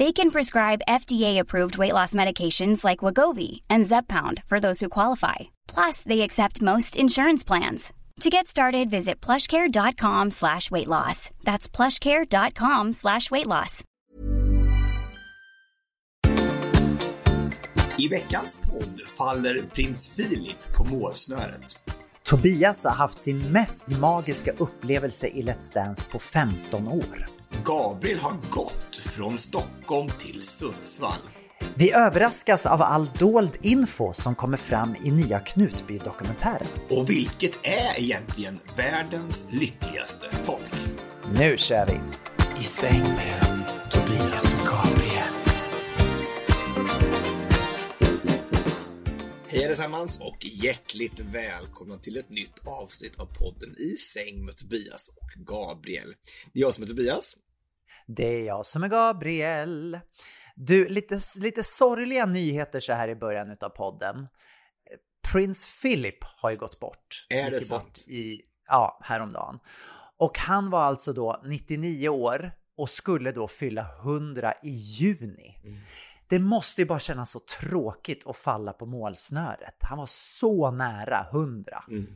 They can prescribe FDA-approved weight loss medications like Wagovi and Zepbound for those who qualify. Plus, they accept most insurance plans. To get started, visit plushcare.com slash weight loss. That's plushcare.com slash weight loss. I veckans podd faller prins Filip på målsnöret. Tobias har haft sin mest magiska upplevelse i Let's Dance på 15 år. Gabriel har gått från Stockholm till Sundsvall. Vi överraskas av all dold info som kommer fram i nya Knutby-dokumentären. Och vilket är egentligen världens lyckligaste folk? Nu kör vi! I säng med Tobias Gabriel. Hej allesammans och hjärtligt välkomna till ett nytt avsnitt av podden I säng med Tobias och Gabriel. Det är jag som är Tobias. Det är jag som är Gabriel. Du, lite, lite sorgliga nyheter så här i början av podden. Prins Philip har ju gått bort. Är det sant? Bort I, ja, häromdagen. Och han var alltså då 99 år och skulle då fylla 100 i juni. Mm. Det måste ju bara kännas så tråkigt att falla på målsnöret. Han var så nära 100. Mm.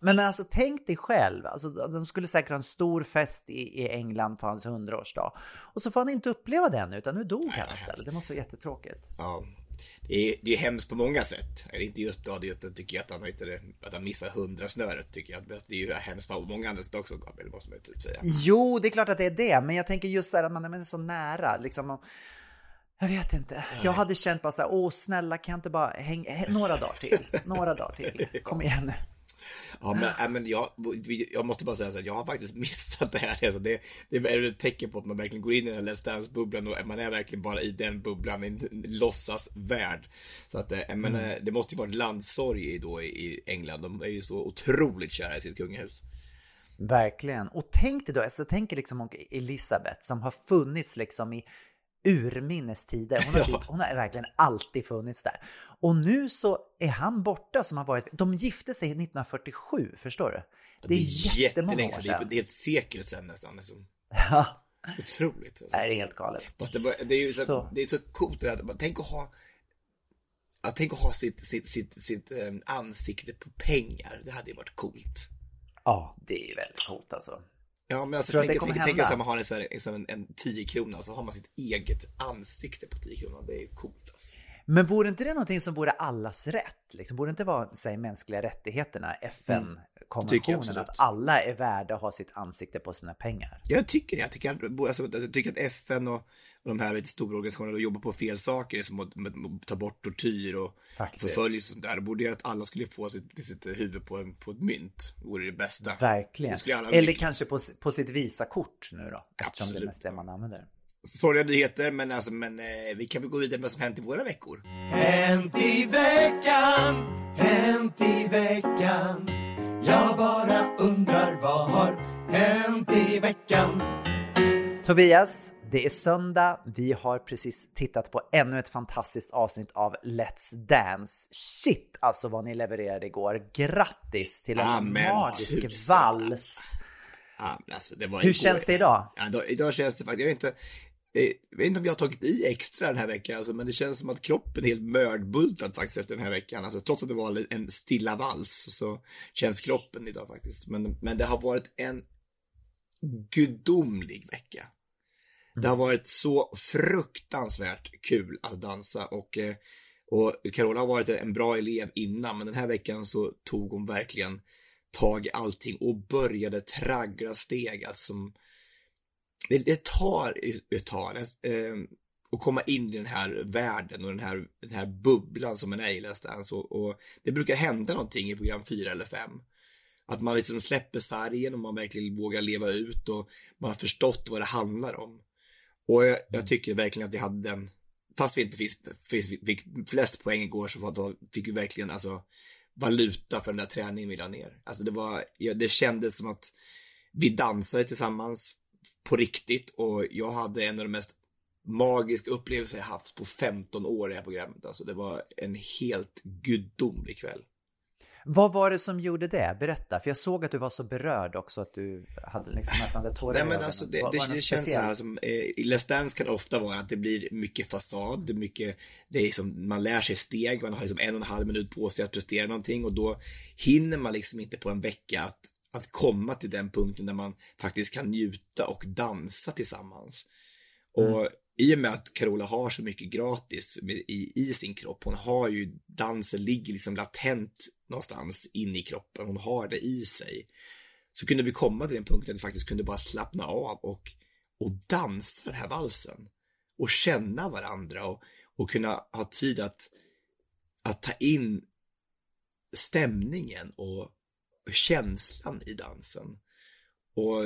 Men alltså tänk dig själv, alltså, de skulle säkert ha en stor fest i, i England på hans 100-årsdag. Och så får han inte uppleva den utan nu dog han istället. Det måste vara jättetråkigt. Ja, det är, det är hemskt på många sätt. Eller inte just då, det tycker jag att han, inte, att han missar 100-snöret tycker jag. Det är ju hemskt på många andra sätt också, Gabriel, måste man typ säga. Jo, det är klart att det är det, men jag tänker just så här att man är så nära. Liksom, jag vet inte. Jag hade känt bara så här, åh snälla kan jag inte bara hänga några dagar till? Några dagar till. Kom igen. Ja, men, äh, men jag, jag måste bara säga så att jag har faktiskt missat det här. Alltså det, det är ett tecken på att man verkligen går in i den här Let's Dance-bubblan och man är verkligen bara i den bubblan, i en låtsasvärld. Så att, äh, men, mm. det måste ju vara landsorg då i England. De är ju så otroligt kära i sitt kungahus. Verkligen. Och tänk dig då, alltså, tänk liksom om Elisabeth som har funnits liksom i urminnes tider. Hon har, ja. hon har verkligen alltid funnits där. Och nu så är han borta som har varit, de gifte sig 1947, förstår du? Det är, det är jättemånga år sedan. Det är ett sekel sedan nästan. Liksom. Ja. Otroligt. Alltså. Det är helt galet. Fast det, det, är ju så, så. det är så coolt det där. Tänk att ha att tänk att ha sitt, sitt, sitt, sitt um, ansikte på pengar. Det hade ju varit coolt. Ja, det är ju väldigt coolt alltså. Ja, men alltså, tänk, tänk, tänk att man har en, så här, en, en 10 krona och så har man sitt eget ansikte på 10 kronor. Det är coolt alltså. Men vore inte det någonting som vore allas rätt? Liksom, borde inte vara säg, mänskliga rättigheterna, FN-konventionen, mm. att alla är värda att ha sitt ansikte på sina pengar? Jag tycker det. Jag tycker, alltså, jag tycker att FN och, och de här lite stora organisationerna jobbar på fel saker, som att, att ta bort tortyr och förföljelse och sånt där. Det borde ju att alla skulle få sitt, sitt huvud på, en, på ett mynt, det vore det bästa. Verkligen. Eller kanske på, på sitt Visakort nu då, eftersom Absolut. det är mest det man använder sorgliga nyheter, men, alltså, men eh, vi kan väl gå vidare med vad som hänt i våra veckor. Hänt i veckan, hänt i veckan. Jag bara undrar vad har hänt i veckan? Tobias, det är söndag. Vi har precis tittat på ännu ett fantastiskt avsnitt av Let's Dance. Shit alltså vad ni levererade igår. Grattis till en Amen, magisk tusen. vals. Ja, alltså, det var Hur igår. känns det idag? Ja, idag, idag känns det faktiskt, jag vet inte, Eh, jag vet inte om jag har tagit i extra den här veckan, alltså, men det känns som att kroppen är helt mördbultad faktiskt efter den här veckan. Alltså, trots att det var en stilla vals så känns kroppen idag faktiskt. Men, men det har varit en gudomlig vecka. Det har varit så fruktansvärt kul att dansa och, eh, och Carola har varit en bra elev innan, men den här veckan så tog hon verkligen tag i allting och började traggla steg. Alltså, som, det, det tar ett tag eh, att komma in i den här världen och den här, den här bubblan som man är i Let's Dance och, och det brukar hända någonting i program 4 eller 5. Att man liksom släpper sargen och man verkligen vågar leva ut och man har förstått vad det handlar om. Och jag, jag tycker verkligen att vi hade den, fast vi inte fick, fick, fick flest poäng igår så fick vi verkligen alltså valuta för den där träningen vi la ner. Alltså det var, det kändes som att vi dansade tillsammans på riktigt och jag hade en av de mest magiska upplevelser jag haft på 15 år i det här programmet. Alltså det var en helt gudomlig kväll. Vad var det som gjorde det? Berätta, för jag såg att du var så berörd också att du hade liksom nästan tårar Nej men alltså det, det, det känns så här som, eh, i Let's Dance kan ofta vara att det blir mycket fasad, det är mycket, det är som, man lär sig steg, man har liksom en och en halv minut på sig att prestera någonting och då hinner man liksom inte på en vecka att, att komma till den punkten där man faktiskt kan njuta och dansa tillsammans. Mm. Och i och med att Carola har så mycket gratis i, i sin kropp, hon har ju, dansen ligger liksom latent någonstans in i kroppen, hon har det i sig. Så kunde vi komma till den punkten att vi faktiskt kunde bara slappna av och, och dansa den här valsen. Och känna varandra och, och kunna ha tid att, att ta in stämningen och känslan i dansen. Och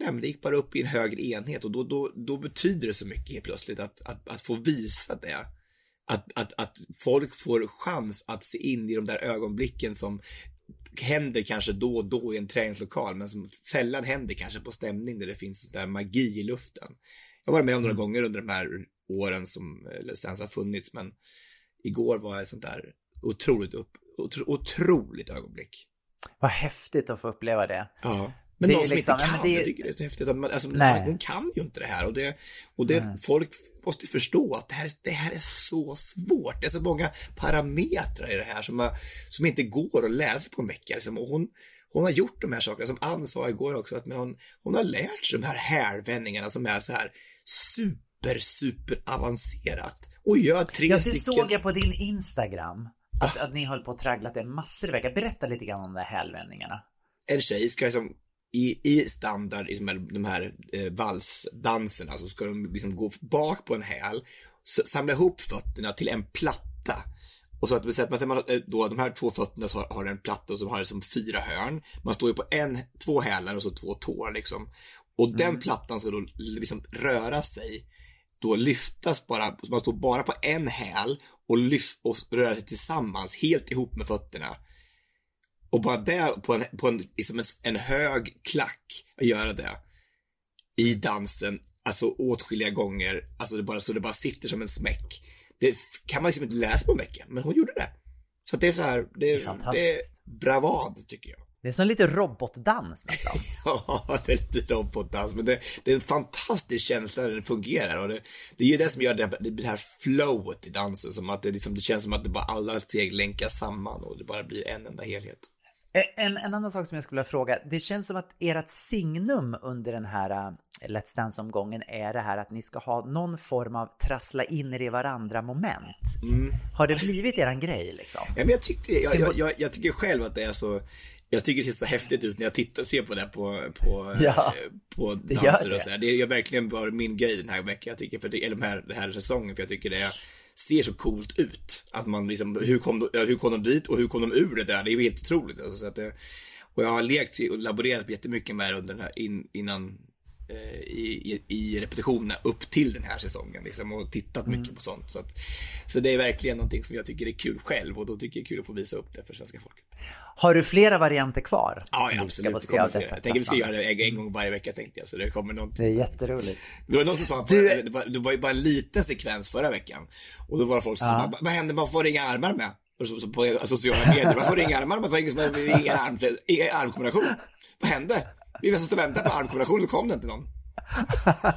nej, men det gick bara upp i en högre enhet och då, då, då betyder det så mycket helt plötsligt att, att, att få visa det. Att, att, att folk får chans att se in i de där ögonblicken som händer kanske då och då i en träningslokal, men som sällan händer kanske på stämning där det finns sån där magi i luften. Jag har varit med om några mm. gånger under de här åren som Let's har funnits, men igår var ett sånt där otroligt upp, otro, otroligt ögonblick. Vad häftigt att få uppleva det. Ja. Men det någon som liksom, inte kan, det... jag tycker det är så häftigt. Att man, alltså, Nej. hon kan ju inte det här och, det, och det, folk måste förstå att det här, det här är så svårt. Det är så många parametrar i det här som, som inte går att lära sig på en vecka. Liksom. Och hon, hon har gjort de här sakerna, som Ann sa igår också, att men hon, hon har lärt sig de här härvändningarna som är så här super, super avancerat. Och gör tre ja, det stycken. såg jag på din Instagram. Att, att ni höll på att traggla det massor av veckor. Berätta lite grann om de här härvändningarna. En tjej ska liksom i, i standard, i de här eh, valsdanserna, så ska de liksom gå bak på en häl, samla ihop fötterna till en platta. Och så att, att man, eh, då, de här två fötterna så har, har en platta och så har det som fyra hörn. Man står ju på en, två hälar och så två tår liksom. Och mm. den plattan ska då liksom röra sig då lyftas bara, man står bara på en häl och, lyft, och rör sig tillsammans, helt ihop med fötterna. Och bara det på en, på en, liksom en, en hög klack, att göra det i dansen, alltså åtskilliga gånger, alltså det bara, så det bara sitter som en smäck. Det kan man liksom inte läsa på en vecka, men hon gjorde det. Så det är så här, det, är, det är bravad tycker jag. Det är som lite robotdans nästan. ja, det är lite robotdans, men det, det, är en fantastisk känsla när det fungerar och det, det är ju det som gör det, det här flowet i dansen, som att det, liksom, det känns som att det bara alla steg länkas samman och det bara blir en enda helhet. Eh, en, en annan sak som jag skulle vilja fråga. Det känns som att ert signum under den här uh, Let's Dance-omgången är det här att ni ska ha någon form av trassla in er i varandra moment. Mm. Har det blivit eran grej liksom? Ja, men jag, tyckte, jag, jag, jag, tycker själv att det är så jag tycker det ser så häftigt ut när jag tittar, ser på det på, på, ja, eh, på danser och så här. Det är verkligen bara min grej den här veckan, jag tycker, för det, eller den här, den här säsongen, för jag tycker det är ser så coolt ut. Att man liksom, hur kom, de, hur kom de dit och hur kom de ur det där? Det är ju helt otroligt. Alltså, så att det, och jag har lekt och laborerat jättemycket med det under den här, in, innan i, i, i repetitionerna upp till den här säsongen liksom, och tittat mycket mm. på sånt. Så, att, så det är verkligen någonting som jag tycker är kul själv och då tycker jag det är kul att få visa upp det för svenska folket. Har du flera varianter kvar? Ja, ja absolut. Det kommer flera. Jag tänker vi ska göra det en gång varje vecka tänkte jag. Så det kommer någon... Det är jätteroligt. Det var någon som sa att du... det, var, det var bara en liten sekvens förra veckan. Och då var det folk som ja. sa, vad händer, man får inga armar med? På sociala medier, man får inga armar med, man får ingen, ingen armkombination. Vad hände? Vi var och väntade på armkombinationen, så kom det inte någon.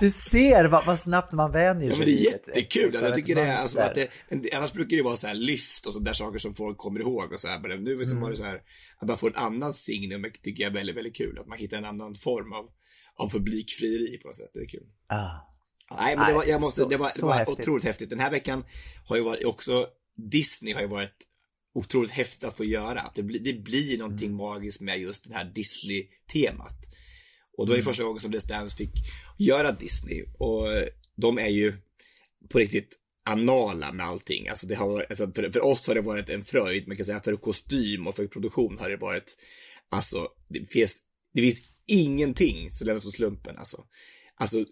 Du ser vad, vad snabbt man vänjer sig Ja, men det är jättekul. Alltså, jag tycker det är, alltså, att det, annars brukar det vara så här lyft och sådär saker som folk kommer ihåg och så här. Men nu så Mm. var det så här, att man får ett annat signum tycker jag är väldigt, väldigt kul. Att man hittar en annan form av, av publikfrieri på något sätt. Det är kul. Ah. Nej, men det var, jag måste, så- det var, så det var häftigt. otroligt häftigt. Den här veckan har ju varit också, Disney har ju varit otroligt häftigt att få göra. Att det, blir det blir någonting Mm. magiskt med just det här Disney-temat. Och det var ju Mm. första gången som Let's Dance fick göra Disney. Och de är ju på riktigt anala med allting. Alltså det har, alltså för, för oss har det varit en fröjd, man kan säga för kostym och för produktion har det varit, alltså det finns, det finns ingenting som lämnas åt slumpen alltså. Alltså,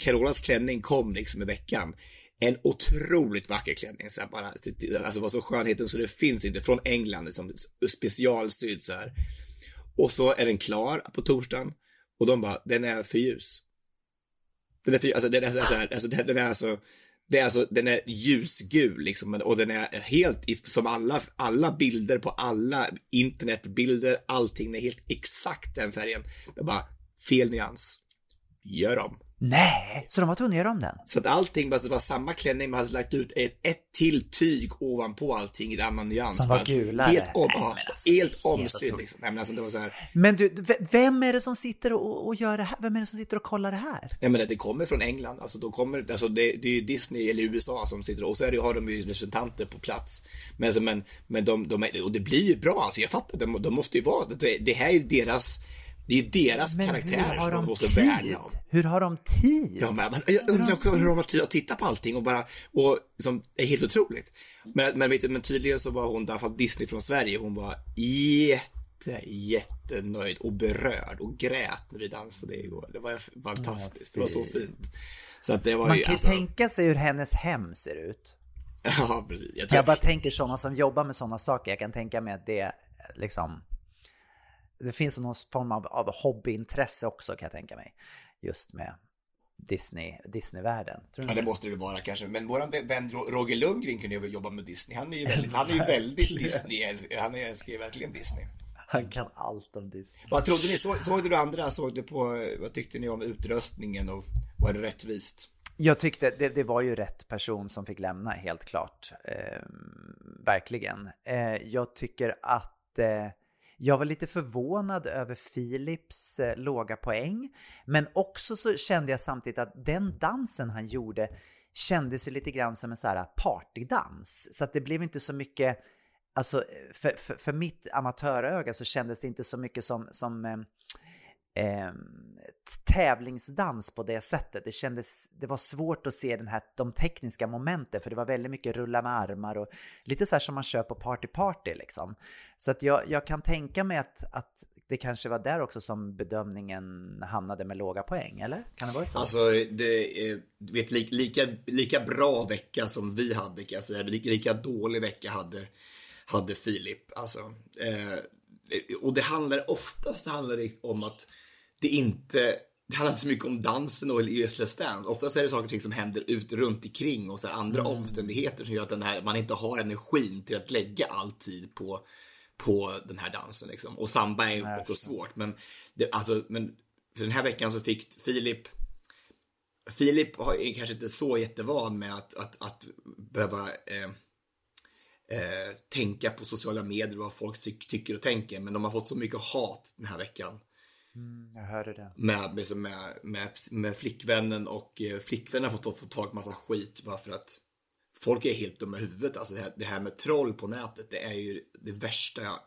Carolas klänning kom liksom i veckan. En otroligt vacker klänning, så här bara, typ, alltså var så skönheten så det finns inte, från England, liksom, specialsydd så här. Och så är den klar på torsdagen och de bara, den är för ljus. Den är för, alltså den är så här, alltså den är alltså, det är alltså, den är ljusgul liksom och den är helt, som alla, alla bilder på alla internetbilder, allting, är helt exakt den färgen. Det är bara, fel nyans. Gör om. Nej, så de var tvungna att göra om den? Så att allting, bara, det var samma klänning, man hade lagt ut ett, ett till tyg ovanpå allting i annan nyans. Som var gulare. Helt om, Nej, alltså, helt otroligt. liksom. Nej, men alltså det var så här, Men du, vem är det som sitter och, och gör det här? Vem är det som sitter och kollar det här? Nej men det kommer från England, alltså de kommer, alltså det, det är ju Disney eller USA som sitter och så är det, har de ju representanter på plats. Men, alltså, men, men de, de och det blir ju bra, alltså jag fattar, de, de måste ju vara, det, det här är ju deras, det är deras Men karaktär hur har som de de måste tid? värna om. Hur har de tid? Ja, men, men jag undrar också hur de har tid att titta på allting och bara, och liksom, är helt otroligt. Men, men, men tydligen så var hon, i alla fall Disney från Sverige, hon var jätte, jättenöjd och berörd och grät när vi dansade igår. Det var fantastiskt, det var så fint. Så att det var Man ju, kan ju alltså, tänka sig hur hennes hem ser ut. ja precis. Jag tror, Jag bara tänker sådana som jobbar med sådana saker. Jag kan tänka mig att det liksom... Det finns någon form av, av hobbyintresse också kan jag tänka mig. Just med Disney, Disneyvärlden. Ja, det måste det vara kanske. Men våran vän Roger Lundgren kunde ju jobba med Disney. Han är ju väldigt, han är ju väldigt Disney, han älskar ju verkligen Disney. Han kan allt om Disney. Vad trodde ni? Såg, såg du det andra? Såg du på, vad tyckte ni om utröstningen och var det rättvist? Jag tyckte det, det var ju rätt person som fick lämna helt klart. Eh, verkligen. Eh, jag tycker att eh, jag var lite förvånad över Philips eh, låga poäng. Men också så kände jag samtidigt att den dansen han gjorde kändes ju lite grann som en så här partydans. Så att det blev inte så mycket, alltså eh, för, för, för mitt amatöröga så kändes det inte så mycket som, som eh, eh, tävlingsdans på det sättet. Det kändes, det var svårt att se den här, de tekniska momenten för det var väldigt mycket rulla med armar och lite så här som man kör på party party liksom. Så att jag, jag kan tänka mig att, att det kanske var där också som bedömningen hamnade med låga poäng, eller? Kan det vara så? Alltså, det är, vet, lika, lika, bra vecka som vi hade kan jag säga, lika, lika dålig vecka hade, hade Filip. Alltså, eh, och det handlar oftast handlar det om att det inte det handlar inte så mycket om dansen och just Let's Dance. Oftast är det saker och ting som händer ut runt omkring och så andra omständigheter som gör att den här, man inte har energin till att lägga all tid på, på den här dansen. Liksom. Och samba är också svårt. Men, det, alltså, men för den här veckan så fick Filip Filip är kanske inte så jättevan med att, att, att behöva eh, eh, tänka på sociala medier och vad folk ty- tycker och tänker. Men de har fått så mycket hat den här veckan Jag hörde det. med, med, med, med, med flickvännen och eh, flickvännen har fått, fått tag på massa skit bara för att folk är helt dumma i huvudet. Alltså det här, det här med troll på nätet, det är ju det värsta jag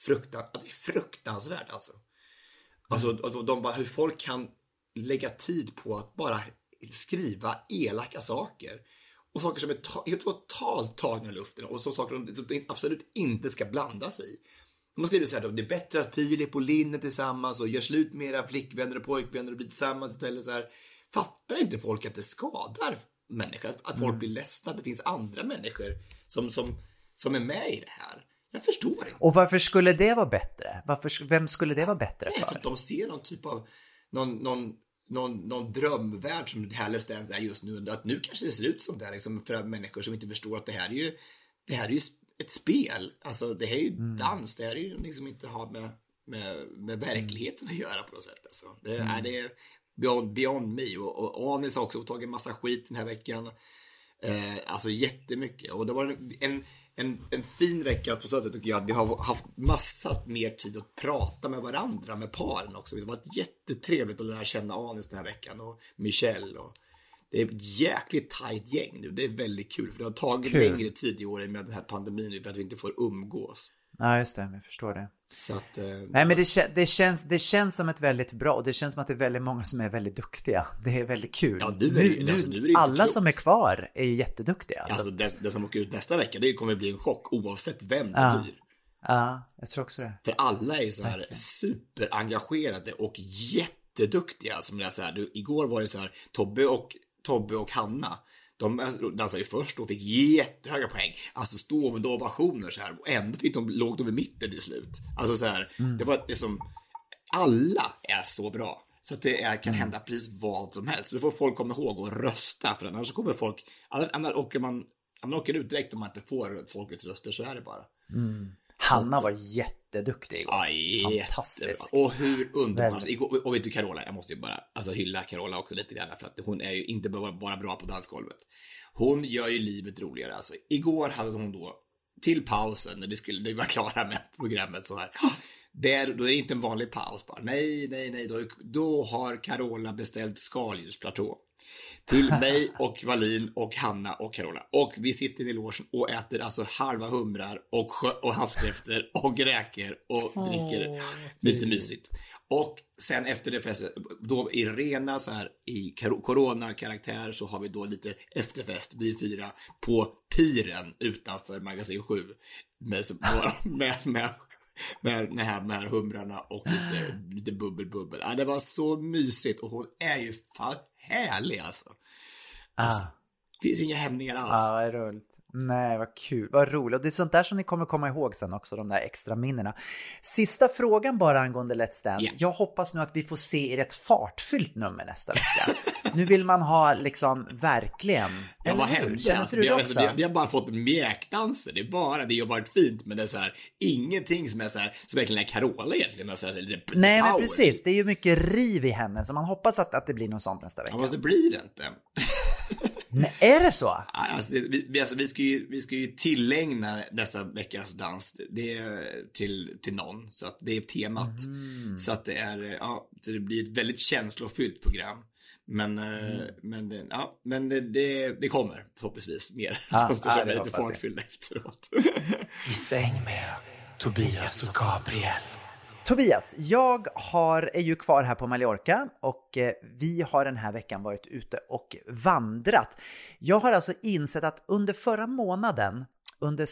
fruktan, att det är fruktansvärt alltså. Alltså och de bara, hur folk kan lägga tid på att bara skriva elaka saker. Och saker som är helt totalt tagna i luften och så saker som- som de absolut inte ska blanda sig i. De skriver så här då, det är bättre att Filip och Linn är tillsammans och gör slut med era flickvänner och pojkvänner och blir tillsammans istället så här. Fattar inte folk att det skadar människor? Att, att folk blir ledsna, att det finns andra människor som, som, som är med i det här. Jag förstår inte. Och varför skulle det vara bättre? Varför, vem skulle det vara bättre Nej, för för? att de ser någon typ av någon, någon, någon, någon drömvärld som det här Let's Dance är just nu. Att nu kanske det ser ut som det är liksom, för människor som inte förstår att det här är ju, det här är ju ett spel. Alltså det här är ju dans, det här är ju liksom inte har med, med, med verkligheten att göra på något sätt. Alltså. Det, är, det är beyond, beyond me. Och, och Anis har också tagit en massa skit den här veckan. Eh, alltså jättemycket. Och det var en, en, en fin vecka på så sätt tycker jag. Att vi har haft massa mer tid att prata med varandra, med paren också. Det har varit jättetrevligt att lära känna Anis den här veckan och Michelle. Och, det är ett jäkligt tajt gäng nu. Det är väldigt kul för det har tagit Kul. längre tid i år med den här pandemin för att vi inte får umgås. Ja, just det, jag förstår det. Att, eh, Nej, men det, det, känns, det känns som ett väldigt bra, och det känns som att det är väldigt många som är väldigt duktiga. Det är väldigt kul. Ja, nu är det ju- alltså, nu är det alla klokt. som är kvar är ju jätteduktiga. Alltså. Alltså det, det som åker ut nästa vecka, det kommer bli en chock oavsett vem det Ja. blir. Ja, jag tror också det. För alla är så här superengagerade och jätteduktiga. Alltså, men det är så här, du, igår var det så här, Tobbe och, Tobbe och Hanna, de dansade ju först och fick jättehöga poäng. Alltså stående ovationer så här. Och ändå fick de, låg de i mitten till slut. Alltså så här, det var det som, alla är så bra. Så att det är, kan hända precis vad som helst. Då får folk komma ihåg att rösta, för annars så kommer folk, annars, annars åker man, man åker ut direkt om man inte får folkets röster, så är det bara. Hanna var jätteduktig igår. Jättebra. Fantastisk. Och hur underbar. Alltså, och vet du Carola, jag måste ju bara alltså, hylla Carola också lite grann för att hon är ju inte bara, bara bra på dansgolvet. Hon gör ju livet roligare alltså. Igår hade hon då till pausen när vi skulle, när vi var klara med programmet så här. Där, då är det inte en vanlig paus bara. Nej, nej, nej. Då, då har Carola beställt skaldjursplatå. Till mig och Valin och Hanna och Carola. Och vi sitter i logen och äter alltså halva humrar och, och havskräftor och räkor och dricker lite mysigt. Och sen efter det festen, då i rena så här i kar- corona-karaktär så har vi då lite efterfest, vi fyra, på piren utanför magasin 7. Med, med, med, med, med, här, med här humrarna och lite, lite bubbel bubbel. Ja, det var så mysigt och hon är ju fan härlig alltså. Ah. Finns inga hämningar alls. Ja, vad roligt. Nej, vad kul, vad roligt. Och det är sånt där som ni kommer komma ihåg sen också, de där extra minnena. Sista frågan bara angående Let's Dance. Ja. Jag hoppas nu att vi får se er ett fartfyllt nummer nästa vecka. nu vill man ha liksom verkligen... Ja, vad? Känner Alltså, vi, det har, alltså, vi, vi har bara fått mjäkdanser. Det är bara, det har varit fint, men det är så här, ingenting som är så här, som verkligen är Carola egentligen. Men så här, lite Nej, men precis. Det är ju mycket riv i henne, så man hoppas att, att det blir något sånt nästa vecka. Ja, men det blir det inte. Nej, är det så? Alltså, det, vi, alltså, vi, ska ju, vi ska ju tillägna nästa veckas dans det till, till någon, så att det är temat. Mm. Så att det är, ja, så det blir ett väldigt känslofyllt program. Men, eh, Mm. men, det, ja, men det, det, det kommer förhoppningsvis mer. Danser ja, som det är lite fartfyllda efteråt. I säng med Tobias och Gabriel. Tobias, jag har, är ju kvar här på Mallorca och eh, vi har den här veckan varit ute och vandrat. Jag har alltså insett att under förra månaden, under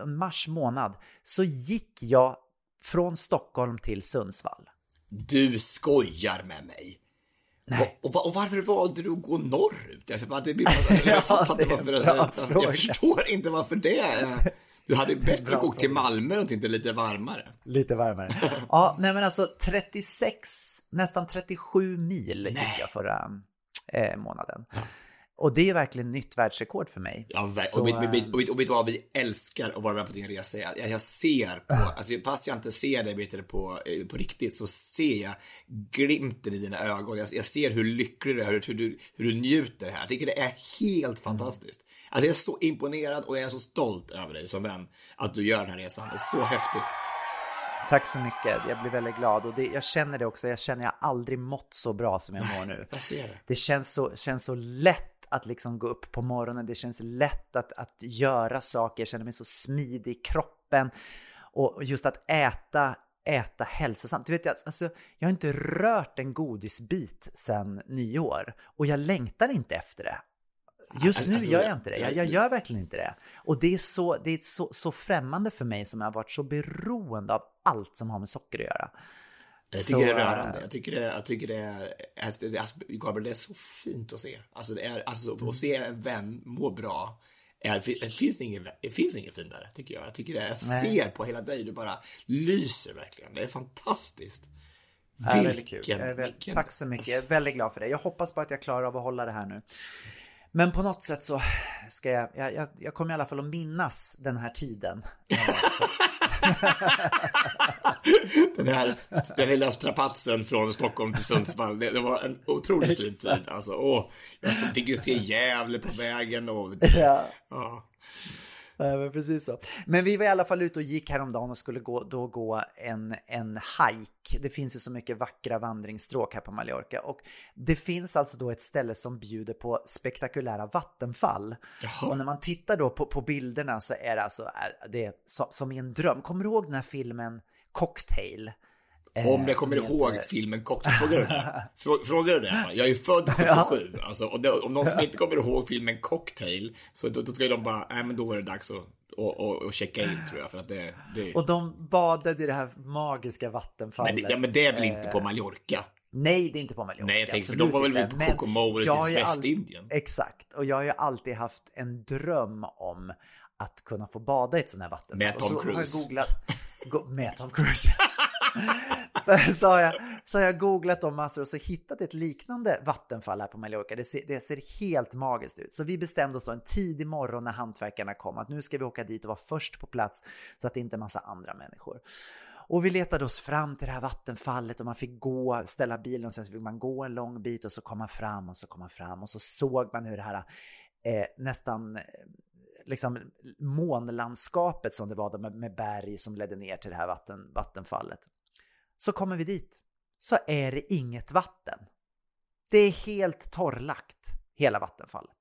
eh, mars månad, så gick jag från Stockholm till Sundsvall. Du skojar med mig. Nej. Och, och, och varför valde du att gå norrut? Alltså, det alltså, jag fattar inte varför. Alltså, jag förstår inte varför det. är- Du hade bättre åka till. Malmö och inte lite varmare. Lite varmare. Ja, nej men alltså 36, nästan 37 mil gick jag förra eh, månaden. Och det är verkligen nytt världsrekord för mig. Ja, Så, och, vet, eh, och, vet, och vet vad vi älskar att vara med på din resa? Jag, jag ser på, alltså, fast jag inte ser dig du, på, eh, på riktigt så ser jag glimten i dina ögon. Jag, jag ser hur lycklig du är, hur du, hur du njuter här. Jag tycker det är helt fantastiskt. Alltså, jag är så imponerad och jag är så stolt över dig som vän att du gör den här resan. Det är så häftigt. Tack så mycket, jag blir väldigt glad och det, jag känner det också, jag känner jag aldrig mått så bra som jag mår nu. Jag ser det. Det känns så, känns så lätt att liksom gå upp på morgonen, det känns lätt att, att göra saker, jag känner mig så smidig i kroppen. Och just att äta, äta hälsosamt. Du vet, jag, alltså, jag har inte rört en godisbit sedan nyår och jag längtar inte efter det. Just nu Alltså, gör jag inte det. Jag, jag gör verkligen inte det. Och det är, så, det är så, så främmande för mig som jag har varit så beroende av allt som har med socker att göra. Jag Så, tycker det är eh, rörande. Jag tycker det, jag tycker det alltså, det, alltså, Gabriel, det är så fint att se. Alltså, det är, alltså att se en vän må bra. Är, det finns inget, det finns inget finare, tycker jag. Jag tycker det, jag ser på hela dig, du bara lyser verkligen. Det är fantastiskt. Det är kul. Vilken, Jag är väl, vilken- tack så mycket. Jag är väldigt glad för det. Jag hoppas bara att jag klarar av att hålla det här nu. Men på något sätt så ska jag, jag, jag, jag kommer i alla fall att minnas den här tiden. Den här den lilla strapatsen från Stockholm till Sundsvall, det, det var en otroligt fin tid. Alltså, åh, jag fick ju se Gävle på vägen och... Ja. Ja. Men precis så. Men vi var i alla fall ute och gick häromdagen och skulle gå, då gå en, en hike. Det finns ju så mycket vackra vandringsstråk här på Mallorca och det finns alltså då ett ställe som bjuder på spektakulära vattenfall. Jaha. Och när man tittar då på, på bilderna så är det alltså det är som, som i en dröm. Kommer du ihåg den här filmen Cocktail? Om jag kommer ihåg filmen Cocktail, frågar du det? Jag är ju född 77, alltså, och det, om någon som inte kommer ihåg filmen Cocktail, så då, då jag de bara, nej men då var det dags att och, och, och checka in tror jag, för att det... det... Och de badade i det här magiska vattenfallet. Men det, ja, men det är väl inte på Mallorca? Nej, det är inte på Mallorca. Nej, jag tänkte, för de var väl vid Men Kokomo eller jag har till ju all- Västindien? Exakt, och jag har ju alltid haft en dröm om att kunna få bada i ett sånt här vattenfall. Med Tom Cruise. med Tom Cruise. så, har jag, så har jag googlat om massor och så hittat ett liknande vattenfall här på Mallorca. Det ser, det ser helt magiskt ut. Så vi bestämde oss då en tidig morgon när hantverkarna kom att nu ska vi åka dit och vara först på plats så att det inte är massa andra människor. Och vi letade oss fram till det här vattenfallet och man fick gå, ställa bilen och sen så fick man gå en lång bit och så kom man fram och så kom man fram och så såg man hur det här eh, nästan eh, liksom månlandskapet som det var då med, med berg som ledde ner till det här vatten, vattenfallet. Så kommer vi dit så är det inget vatten. Det är helt torrlagt, hela vattenfallet.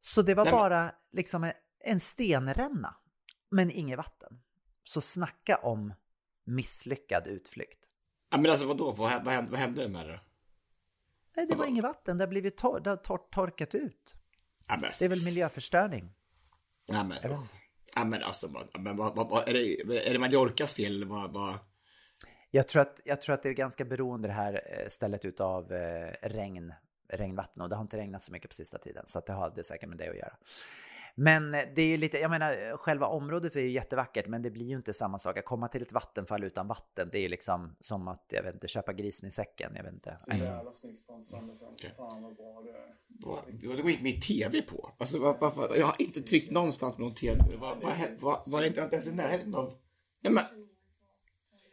Så det var Nej, bara liksom en, en stenränna, men inget vatten. Så snacka om misslyckad utflykt. Ja, men alltså vadå, vad, vad, hände, vad hände med det? Nej, det var inget vatten, det har blivit tor- det har tor- torkat ut. Ja, men, Det är väl miljöförstöring. ja, men, ja, men alltså, vad, men, vad, vad, är, det, är det Mallorcas fel vad, vad? Jag tror, att, jag tror att det är ganska beroende det här eh, stället utav eh, regn, regnvatten och det har inte regnat så mycket på sista tiden så att det har det säkert med det att göra. Men eh, det är ju lite, jag menar själva området är ju jättevackert men det blir ju inte samma sak. Att komma till ett vattenfall utan vatten det är ju liksom som att, jag vet inte, köpa grisen i säcken. Jag vet inte. jävla snyggt på en sen. Fan vad bra det är. Det går inte min tv på. Alltså, vad, jag har inte tryckt någonstans på någon tv. Vad, hä- vad, var det inte ens i närheten av... Ja, men...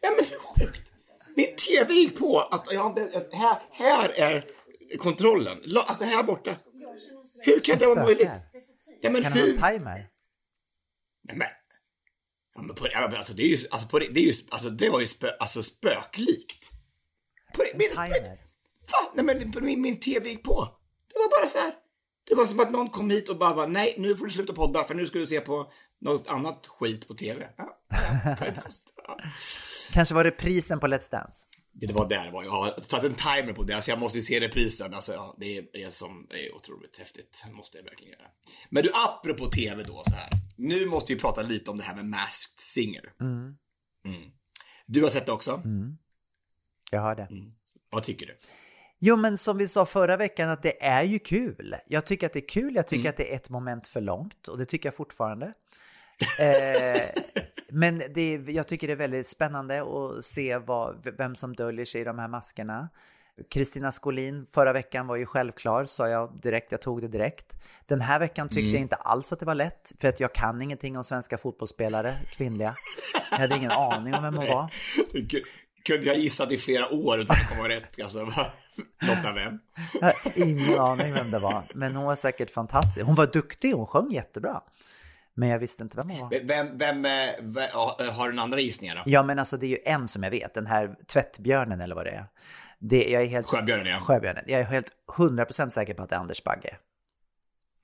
Ja, men hur sjukt? Min tv gick på att, jag, hade- att här, här är kontrollen. La- Alltså här borta. Hur kan det vara möjligt? Ja, men Kan det hur? vara en timer? Nej, men, ja, men på, ja, men alltså det är ju, alltså på, det är ju, alltså det var ju spö, alltså spöklikt. På, En min, timer? Fan, nej men min, min tv gick på. Det var bara så här. Det var som att någon kom hit och bara, bara nej, nu får du sluta podda för nu ska du se på något annat skit på tv. Ja, Kanske var det prisen på Let's Dance? Det var där det var. Jag har satt en timer på det, alltså jag måste ju se reprisen. Alltså, ja, det är, det som, är otroligt häftigt. Måste jag verkligen göra. Men du, apropå tv då så här. Nu måste vi prata lite om det här med Masked Singer. Mm. Du har sett det också? Jag har det. Mm. Vad tycker du? Jo, men som vi sa förra veckan att det är ju kul. Jag tycker att det är kul, jag tycker Mm. att det är ett moment för långt och det tycker jag fortfarande. eh, men det, jag tycker det är väldigt spännande att se vad, vem som döljer sig i de här maskerna. Kristina Skolin förra veckan var ju självklar, sa jag direkt, jag tog det direkt. Den här veckan tyckte Mm. jag inte alls att det var lätt, för att jag kan ingenting om svenska fotbollsspelare, kvinnliga. Jag hade ingen aning om vem hon var. Du kunde jag gissat i flera år utan att komma rätt. Alltså? Lotta vem? Jag har ingen aning vem det var, men hon var säkert fantastisk. Hon var duktig, hon sjöng jättebra. Men jag visste inte vem hon var. Vem, vem, eh, vem ja, har den andra gissningar då? Ja, men alltså det är ju en som jag vet, den här tvättbjörnen eller vad det är. Det, jag är helt... Sjöbjörnen, ja. Sjöbjörnen. Jag är helt 100% säker på att det är Anders Bagge.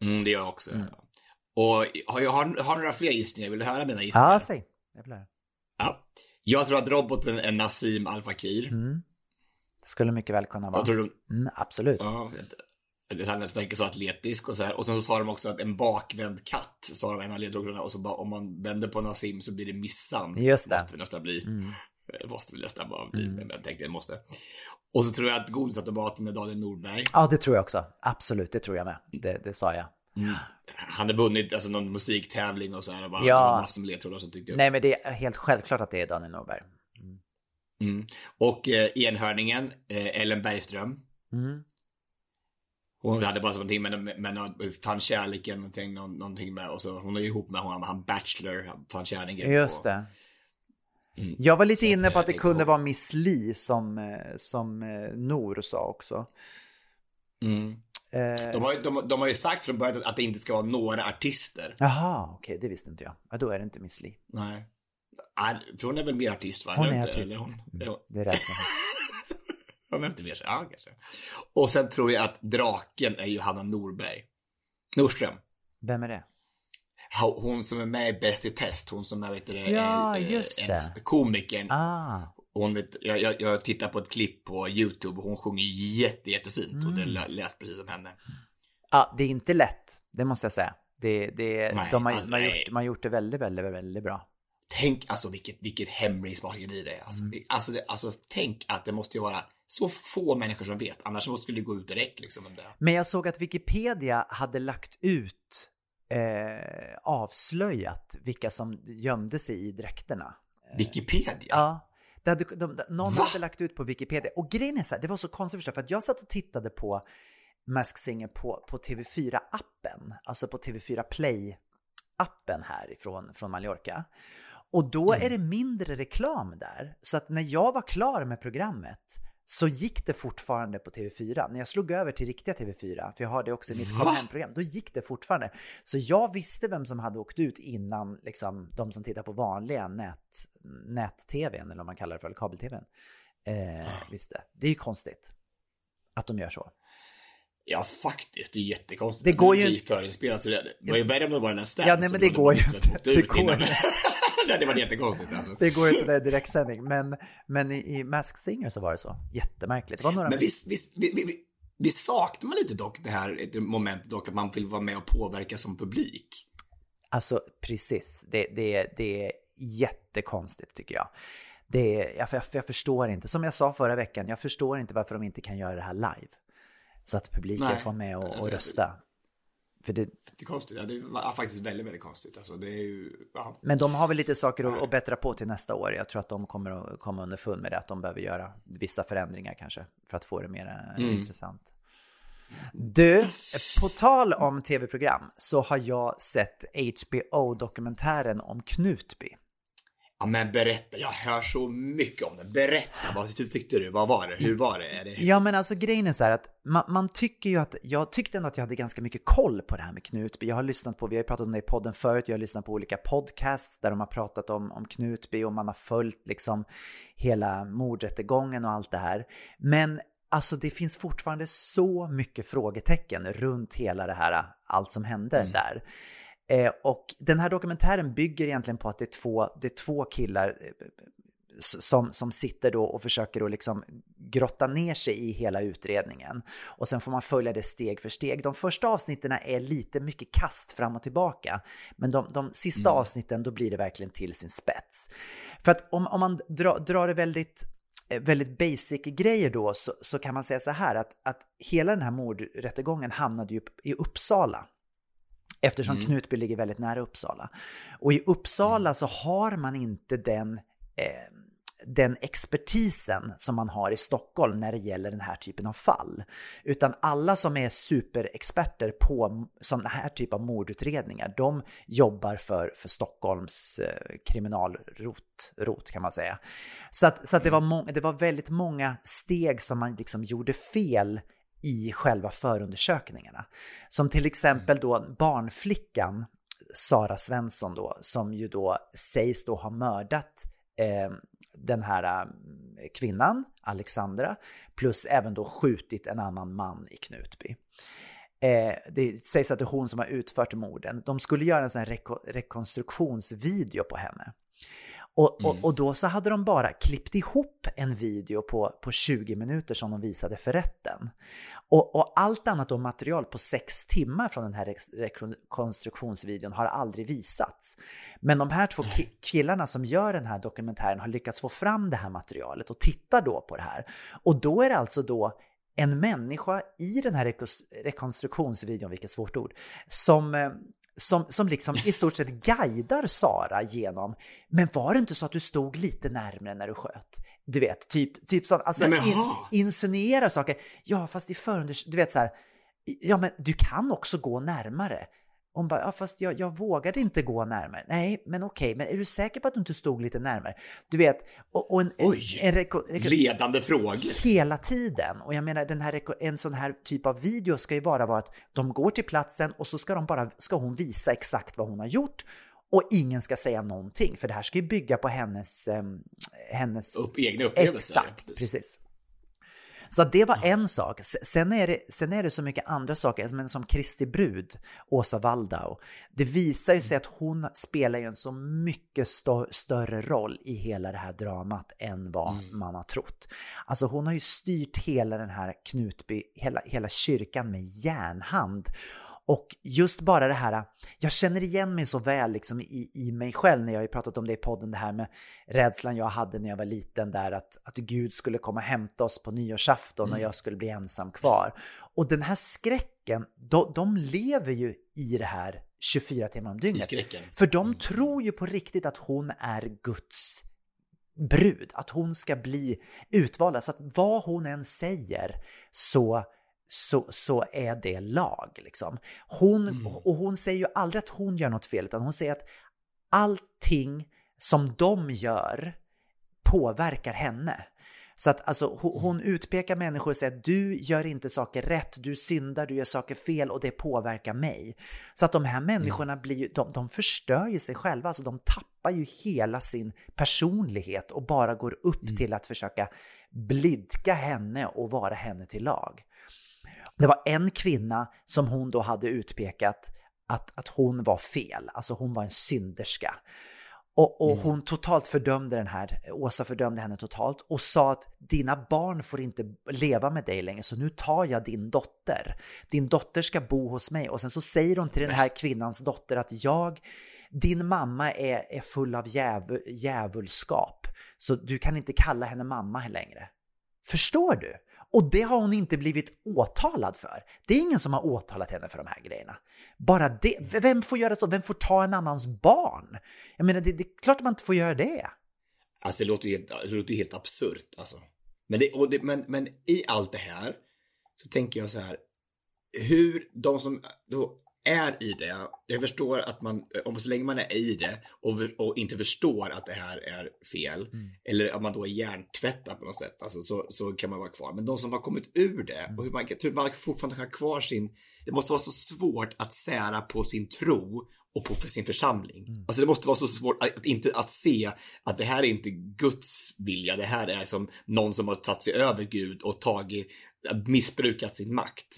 Mm, det gör jag också. Och har jag har, har några fler gissningar? Vill du höra mina gissningar? Ja, säg. Jag vill höra. Ja. Jag tror att roboten är Nassim Al Fakir. Det skulle mycket väl kunna vara. Vad tror du? Mm, absolut. Ja, det- han verkar så atletisk och så här. Och sen så sa de också att en bakvänd katt, sa de en av ledtrådarna. Och så bara, om man vänder på Nassim så blir det Missan. Just det. Måste väl nästan bli. Det måste väl nästan bara bli. Men jag tänkte det måste. Och så tror jag att godisautomaten är Daniel Nordberg. Ja, det tror jag också. Absolut, det tror jag med. Det, det sa jag. Han har vunnit alltså, någon musiktävling och så här. Och bara, Ja. Massor med ledtrådar så tyckte jag. Nej, men det är helt självklart att det är Daniel Norberg. Mm. Och eh, enhörningen, eh, Ellen Bergström. Mm. Hon hade bara någonting med, med, med fann kärleken, någonting, någonting med, och så hon är ju ihop med honom, han Bachelor, fann kärleken. Just på, det. Mm. Jag var lite Så inne på att det kunde vara Miss Li som, eh, som eh, Nor sa också. Mm. Eh, De, har, ju- de, de har ju sagt från början att, det inte ska vara några artister. Jaha, okej, det visste inte jag. Ja, då är det inte Miss Li. Nej. För hon är väl mer artist va? Hon är artist. Eller hon, Mm, hon, Det räknar är inte mer så, ja kanske. Och sen tror jag att draken är Johanna Norberg. Nordström. Vem är det? Hon som är med i Bäst i test, hon som är vet du, Ja, eh, just en- det. komikern. Ah, Hon vet, jag, jag, jag tittar på ett klipp på YouTube och hon sjunger jätte, jättefint och det Mm. lät- precis som henne. ja, det är inte lätt, det måste jag säga. Det, det, Nej, de har, alltså, nej. gjort, har gjort det väldigt, väldigt, väldigt bra. Tänk alltså vilket, vilket hemlighetsmakeri det är. Alltså, Mm. alltså, det, alltså tänk att det måste ju vara så få människor som vet, annars skulle det gå ut direkt liksom. om det. Men jag såg att Wikipedia hade lagt ut, eh, avslöjat vilka som gömde sig i dräkterna. Wikipedia? Ja. Det hade, de, de, någon Va? hade lagt ut på Wikipedia. Och grejen är så här, det var så konstigt förstås, för att jag satt och tittade på Mask Singer på, på TV4-appen, alltså på TV4 Play-appen härifrån från Mallorca. Och då är det mindre reklam där. Så att när jag var klar med programmet så gick det fortfarande på TV4. När jag slog över till riktiga TV4, för jag har det också i mitt kom hem-program, då gick det fortfarande. Så jag visste vem som hade åkt ut innan liksom, de som tittar på vanliga nät, nät-tvn, eller vad man kallar det för, eller kabel-tvn, eh, visste. Det är ju konstigt att de gör så. Ja, faktiskt. Det är jättekonstigt. Det går ju inte- det var ju värre om det var den där Ja, nej, men det går ju inte. Det går inte. Nej, det var jättekonstigt alltså. Det går inte det är direktsändning, men, men i, i Mask Singer så var det så. Jättemärkligt. Det var några Men visst, visst, vi, vi, vi, vi saknar man lite dock det här ett moment dock att man vill vara med och påverka som publik. Alltså precis, det, det, det är jättekonstigt tycker jag. Det är, jag, jag, jag förstår inte, som jag sa förra veckan, jag förstår inte varför de inte kan göra det här live. Så att publiken Nej. får med och, och Alltså, rösta. För det, Det är konstigt. Ja, det var faktiskt väldigt, väldigt konstigt. Alltså, det är ju, ja. men de har väl lite saker att, att bättra på till nästa år. Jag tror att de kommer att komma underfund med det, att de behöver göra vissa förändringar kanske för att få det mer Mm. intressant. Du, på tal om tv-program så har jag sett HBO-dokumentären om Knutby. Ja, men berätta. Jag hör så mycket om det. Berätta. Vad tyckte du? Vad var det? Hur var det? Är det... Ja men alltså grejen är så här att man, man tycker ju att, jag tyckte ändå att jag hade ganska mycket koll på det här med Knutby. Jag har lyssnat på, vi har ju pratat om det i podden förut, jag har lyssnat på olika podcasts där de har pratat om, om Knutby och man har följt liksom hela mordrättegången och allt det här. Men alltså det finns fortfarande så mycket frågetecken runt hela det här, allt som hände där. Eh, och den här dokumentären bygger egentligen på att det är två, det är två killar eh, s- som, som sitter då och försöker då liksom grotta ner sig i hela utredningen. Och sen får man följa det steg för steg. De första avsnitten är lite mycket kast fram och tillbaka. Men de, de sista avsnitten, då blir det verkligen till sin spets. För att om, om man dra, drar det väldigt eh, väldigt basic grejer då så, så kan man säga så här att, att hela den här mordrättegången hamnade ju i Uppsala. Eftersom Knutby ligger väldigt nära Uppsala. Och i Uppsala så har man inte den, eh, den expertisen som man har i Stockholm när det gäller den här typen av fall. Utan alla som är superexperter på sån här typ av mordutredningar, de jobbar för, för Stockholms eh, kriminalrot rot, kan man säga. Så, att, så att det, var må- det var väldigt många steg som man liksom gjorde fel i själva förundersökningarna. Som till exempel då barnflickan Sara Svensson då, som ju då sägs då ha mördat eh, den här eh, kvinnan, Alexandra, plus även då skjutit en annan man i Knutby. Eh, det sägs att det är hon som har utfört morden. De skulle göra en sån här reko- rekonstruktionsvideo på henne. Och, och, och då så hade de bara klippt ihop en video på, på 20 minuter som de visade för rätten. Och, och allt annat då material på sex timmar från den här rekonstruktionsvideon har aldrig visats. Men de här två ki- killarna som gör den här dokumentären har lyckats få fram det här materialet och tittar då på det här. Och då är det alltså då en människa i den här rekonstruktionsvideon, vilket svårt ord, som, eh, som, som liksom i stort sett guidar Sara genom, men var det inte så att du stod lite närmre när du sköt? Du vet, typ, typ sånt, alltså men in, insinuera saker. Ja, fast i förunders... Du vet så här, ja men du kan också gå närmare. Hon bara, ja fast jag, jag vågade inte gå närmare. Nej, men okej, men är du säker på att du inte stod lite närmare? Du vet, och, och en, Oj, en, reko, ledande frågor. hela tiden. Och jag menar, den här, en sån här typ av video ska ju bara vara att de går till platsen och så ska, de bara, ska hon visa exakt vad hon har gjort och ingen ska säga någonting, för det här ska ju bygga på hennes, em, hennes Upp, egna upplevelser. Exakt, precis. Så det var en sak. Sen är, det, sen är det så mycket andra saker, men som Kristi brud, Åsa Waldau. Det visar ju sig att hon spelar ju en så mycket stö- större roll i hela det här dramat än vad man har trott. Alltså hon har ju styrt hela den här Knutby, hela, hela kyrkan med järnhand. Och just bara det här, jag känner igen mig så väl liksom i, i mig själv när jag har pratat om det i podden, det här med rädslan jag hade när jag var liten där att, att Gud skulle komma och hämta oss på nyårsafton och jag skulle bli ensam kvar. Och den här skräcken, de, de lever ju i det här 24 timmar om dygnet. skräcken. För de tror ju på riktigt att hon är Guds brud, att hon ska bli utvald. Så att vad hon än säger så, så, så är det lag. Liksom. Hon, Och hon säger ju aldrig att hon gör något fel, utan hon säger att allting som de gör påverkar henne. Så att alltså, hon, hon utpekar människor och säger att du gör inte saker rätt, du syndar, du gör saker fel och det påverkar mig. Så att de här människorna blir de, de förstör ju sig själva, alltså de tappar ju hela sin personlighet och bara går upp till att försöka blidka henne och vara henne till lag. Det var en kvinna som hon då hade utpekat att, att hon var fel, alltså hon var en synderska. Och, och hon totalt fördömde den här, Åsa fördömde henne totalt och sa att dina barn får inte leva med dig längre så nu tar jag din dotter. Din dotter ska bo hos mig och sen så säger hon till den här kvinnans dotter att jag, din mamma är, är full av djävul, djävulskap så du kan inte kalla henne mamma längre. Förstår du? Och det har hon inte blivit åtalad för. Det är ingen som har åtalat henne för de här grejerna. Bara det. Vem får göra så? Vem får ta en annans barn? Jag menar, det, det är klart att man inte får göra det. Alltså det låter ju helt, det låter helt absurt alltså. Men, det, och det, men, men i allt det här så tänker jag så här. Hur de som då är i det, jag förstår att man, om så länge man är i det och, och inte förstår att det här är fel, eller att man då är hjärntvättad på något sätt, alltså, så, så kan man vara kvar. Men de som har kommit ur det och hur man, hur man fortfarande har kvar sin, det måste vara så svårt att sära på sin tro och på för sin församling. Alltså det måste vara så svårt att, att inte att se att det här är inte Guds vilja, det här är som någon som har tagit sig över Gud och tagit, missbrukat sin makt.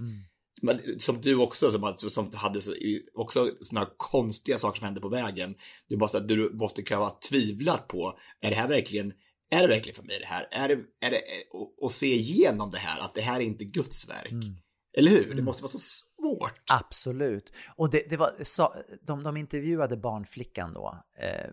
Men, som du också, som, som hade så, också sådana konstiga saker som hände på vägen. Du måste, du måste kunna ha tvivlat på, är det här verkligen, är det verkligen för mig det här? Är det, är det, och, och se igenom det här, att det här är inte Guds verk. Eller hur? Det måste vara så svårt. Absolut. Och det, det var, sa, de, de intervjuade barnflickan då. Eh,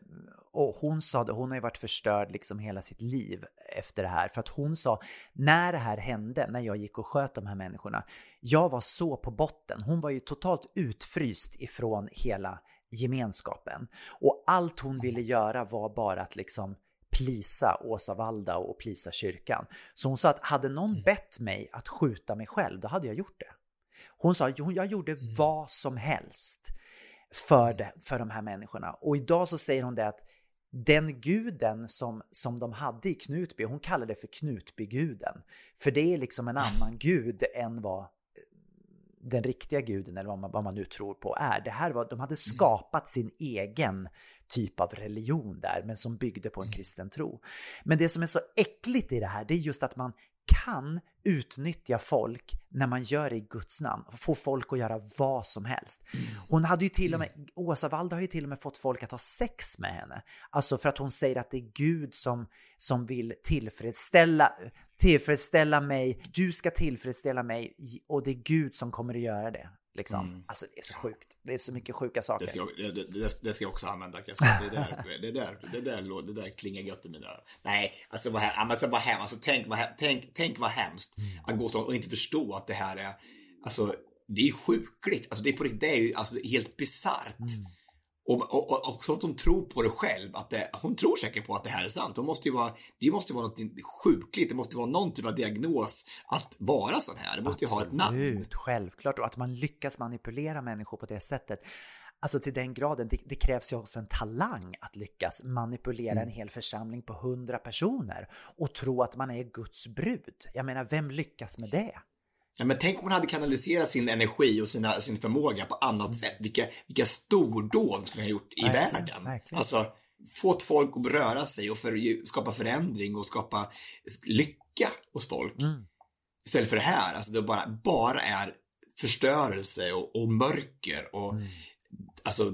och hon sa det, hon har ju varit förstörd liksom hela sitt liv efter det här. För att hon sa, när det här hände, när jag gick och sköt de här människorna, jag var så på botten. Hon var ju totalt utfryst ifrån hela gemenskapen. Och allt hon ville göra var bara att liksom plisa Åsa Waldau och plisa kyrkan. Så hon sa att hade någon bett mig att skjuta mig själv, då hade jag gjort det. Hon sa, jag gjorde vad som helst för, det, för de här människorna. Och idag så säger hon det att den guden som, som de hade i Knutby, hon kallar det för Knutbyguden. För det är liksom en annan gud än vad den riktiga guden eller vad man, vad man nu tror på är. Det här var, de hade skapat sin egen typ av religion där, men som byggde på en kristen tro. Men det som är så äckligt i det här, det är just att man kan utnyttja folk när man gör det i Guds namn. Få folk att göra vad som helst. Hon hade ju till och med, Åsa Waldau har ju till och med fått folk att ha sex med henne. Alltså för att hon säger att det är Gud som, som vill tillfredsställa, tillfredsställa mig. Du ska tillfredsställa mig och det är Gud som kommer att göra det. Liksom. Alltså det är så sjukt. Det är så mycket sjuka saker. Det ska, jag- det, det, det ska jag också använda kan jag säga. Det där, det där, det där, det där klingar gött i mina öron. Nej, alltså vad, alltså, vad hemskt. Alltså, tänk, vad, tänk, tänk vad hemskt att gå så och inte förstå att det här är, alltså det är sjukligt. Alltså det är på riktigt, det är ju alltså helt bisarrt. Och, och, och också att hon tror på det själv, att det, hon tror säkert på att det här är sant. Hon måste ju vara, det måste vara något sjukligt, det måste vara någon typ av diagnos att vara sån här. Det måste ju ha ett namn. Absolut, självklart. Och att man lyckas manipulera människor på det sättet. Alltså till den graden, det, det krävs ju också en talang att lyckas manipulera Mm. en hel församling på hundra personer och tro att man är Guds brud. Jag menar, vem lyckas med det? Ja, men tänk om hon hade kanaliserat sin energi och sina, sin förmåga på annat sätt. Vilka, vilka stordåd skulle ha gjort i Mm. Verkligen, världen. verkligen. Alltså, fått folk att röra sig och för, skapa förändring och skapa lycka hos folk. Mm. Istället för det här, alltså det bara, bara är förstörelse och, och mörker och Mm. alltså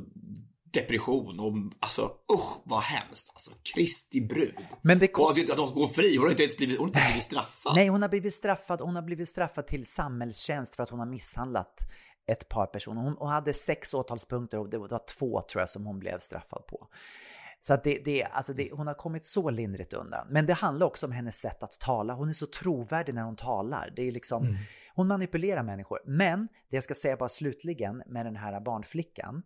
depression och alltså usch vad hemskt. Alltså Kristi brud. Men det Och att, att hon går fri, hon har inte ens blivit, hon har inte blivit straffad. Nej, hon har blivit straffad. Hon har blivit straffad till samhällstjänst för att hon har misshandlat ett par personer. Hon, hon hade sex åtalspunkter och det var två tror jag som hon blev straffad på. Så att det, det, alltså det, hon har kommit så lindrigt undan. Men det handlar också om hennes sätt att tala. Hon är så trovärdig när hon talar. Det är liksom, Hon manipulerar människor. Men det jag ska säga bara slutligen med den här barnflickan.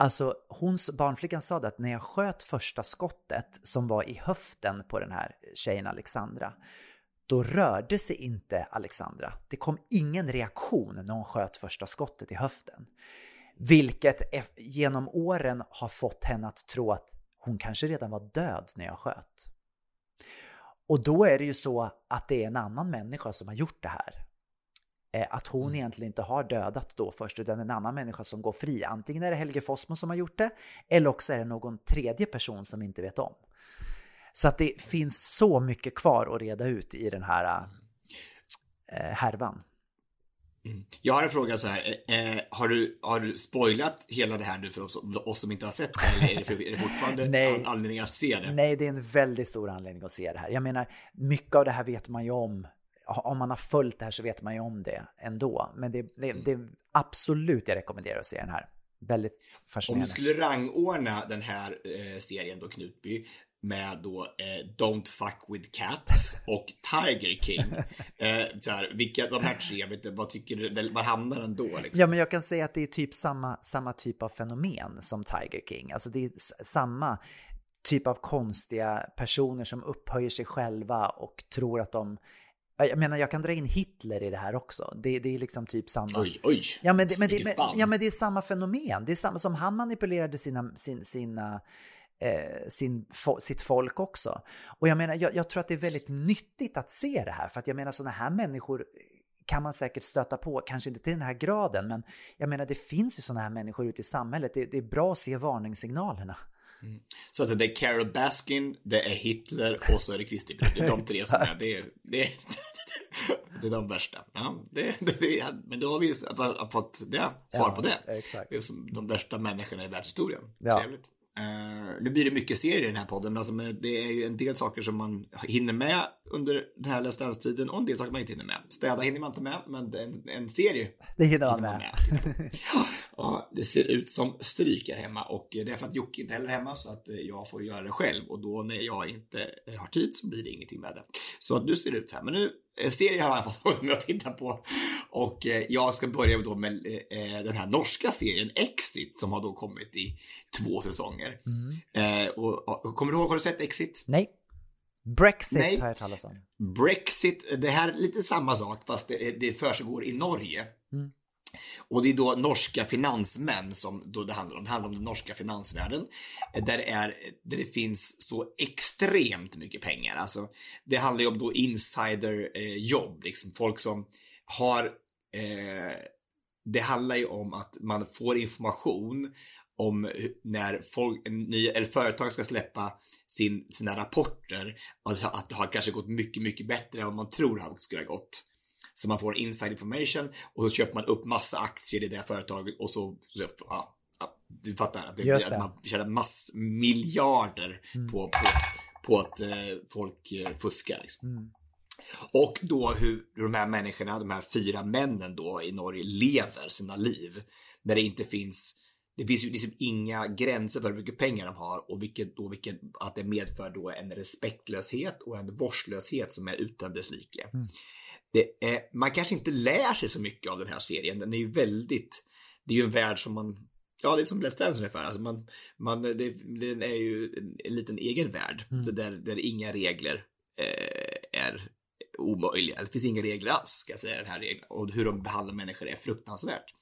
Alltså hons, barnflickan sa det att när jag sköt första skottet som var i höften på den här tjejen Alexandra, då rörde sig inte Alexandra. Det kom ingen reaktion när hon sköt första skottet i höften. Vilket genom åren har fått henne att tro att hon kanske redan var död när jag sköt. Och då är det ju så att det är en annan människa som har gjort det här. Eh, Att hon egentligen inte har dödat då först, utan en annan människa som går fri. Antingen är det Helge Fossmo som har gjort det, eller också är det någon tredje person som vi inte vet om. Så att det finns så mycket kvar att reda ut i den här eh, härvan. Jag har en fråga så här. Eh, har, du, har du spoilat hela det här nu för oss, oss som inte har sett det? Eller är det, för, är det fortfarande Nej. an, anledning att se det? Nej, det är en väldigt stor anledning att se det här. Jag menar, mycket av det här vet man ju om. Om man har följt det här så vet man ju om det ändå. Men det, det, det är absolut jag rekommenderar att se den här. Väldigt Om du fascinerande. skulle rangordna den här eh, serien då, Knutby, med då eh, Don't fuck with cats och Tiger King. Eh, så här, vilka, de här tre, vet du, vad tycker du, var hamnar den då? Liksom? Ja, men jag kan säga att det är typ samma, samma typ av fenomen som Tiger King. Alltså det är samma typ av konstiga personer som upphöjer sig själva och tror att de... Ja, Jag menar, jag kan dra in Hitler i det här också. Det, det är liksom typ samma... Oj, oj. Ja men, det, men, det, ja men det är samma fenomen. Det är samma som han manipulerade sina, sin, sina, eh, sin, fo, sitt folk också. Och jag menar, jag, jag tror att det är väldigt nyttigt att se det här. För att jag menar, sådana här människor kan man säkert stöta på, kanske inte till den här graden, men jag menar det finns ju sådana här människor ute i samhället. Det, det är bra att se varningssignalerna. Så alltså, det är Carol Baskin, det är Hitler och så är det Kristi. Det är de tre som är, det är, det är, det är de värsta. Ja, det, det, men då har vi fått det, svar på det. exakt. Det är som de värsta människorna i världshistorien. Ja. Trevligt. Uh, nu blir det mycket serier i den här podden, alltså, men det är ju en del saker som man hinner med under den här Let's Dance-tiden och en del saker man inte hinner med. Städa hinner man inte med, men en, en serie Det hinner man hinner man med. Ja, det ser ut som stryk här hemma och det är för att Jocke inte heller är hemma så att eh, jag får göra det själv och då när jag inte eh, har tid så blir det ingenting med det. Så att nu ser det ut så här. Men nu, serier har jag fått hålla mig att titta på och eh, jag ska börja då med eh, den här norska serien Exit som har då kommit i två säsonger. Eh, och, och, kommer du ihåg, har du sett Exit? Nej. Brexit Nej. har jag talat om. Brexit, det här är lite samma sak fast det, det försiggår i Norge. Och det är då norska finansmän som då det handlar om. Det handlar om den norska finansvärlden. Eh, där det, är, eh, där det finns så extremt mycket pengar. Alltså, det handlar ju om då insiderjobb, eh, liksom folk som har eh, det handlar ju om att man får information om när folk, nya, eller företag ska släppa sin, sina rapporter, att, att det har kanske gått mycket, mycket bättre än vad man tror det skulle ha gått. Så man får inside information och så köper man upp massa aktier i det här företaget och så, ja, du fattar, att, det, att man tjänar mass miljarder på, på, på att eh, folk eh, fuskar. Liksom. Och då hur, de här människorna, de här fyra männen då i Norge lever sina liv. När det inte finns, det finns ju liksom inga gränser för hur mycket pengar de har och vilket då, vilket, att det medför då en respektlöshet och en vårdslöshet som är utan dess like. Det är, man kanske inte lär sig så mycket av den här serien. Den är ju väldigt, det är ju en värld som man Ja, det är som Let's Dance ungefär. Alltså man, man, det, det är ju en, en liten egen värld Mm. där, där inga regler eh, är omöjliga. Det finns inga regler alls, ska jag säga, den här regeln. Och hur de behandlar människor är fruktansvärt.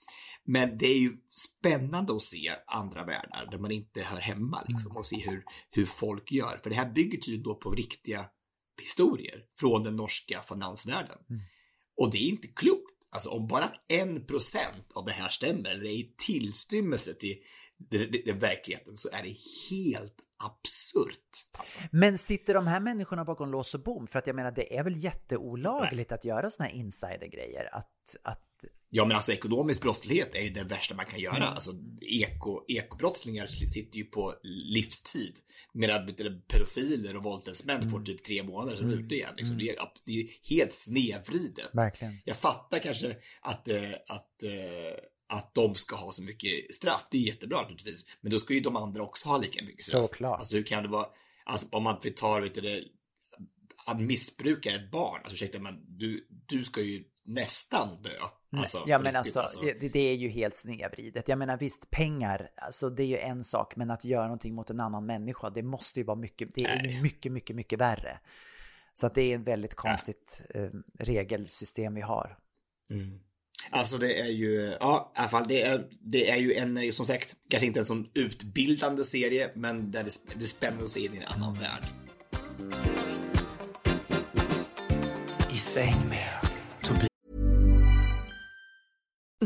Men det är ju spännande att se andra världar där man inte hör hemma liksom, och se hur, hur folk gör. För det här bygger tydligen då på riktiga historier från den norska finansvärlden. Och det är inte klokt. Alltså om bara en procent av det här stämmer, eller är i tillstymmelse till den, verkligheten, så är det helt absurt. Alltså. Men sitter de här människorna bakom lås och bom? För att jag menar, det är väl jätteolagligt att göra såna här insidergrejer? Att, att Ja men alltså ekonomisk brottslighet är ju det värsta man kan göra. Alltså eko, ekobrottslingar sitter ju på livstid. Medan pedofiler och våldtäktsmän får typ tre månader som ute igen. Liksom. Det, är, det är helt snedvridet. Verkligen. Jag fattar kanske att, eh, att, eh, att de ska ha så mycket straff. Det är jättebra naturligtvis. Men då ska ju de andra också ha lika mycket straff. Såklart. Alltså hur kan det vara, alltså om man tar, vet du, det, att missbruka ett barn, alltså ursäkta men du, du ska ju nästan dö. Alltså, ja men riktigt, alltså, det, det är ju helt snedvridet. Jag menar visst, pengar, alltså det är ju en sak, men att göra någonting mot en annan människa, det måste ju vara mycket, det är Nej. mycket, mycket, mycket värre. Så att det är ett väldigt konstigt eh, regelsystem vi har. Alltså det är ju, ja i alla fall det är, det är ju en, som sagt, kanske inte en sån utbildande serie, men där det, det att se in i en annan värld. I säng med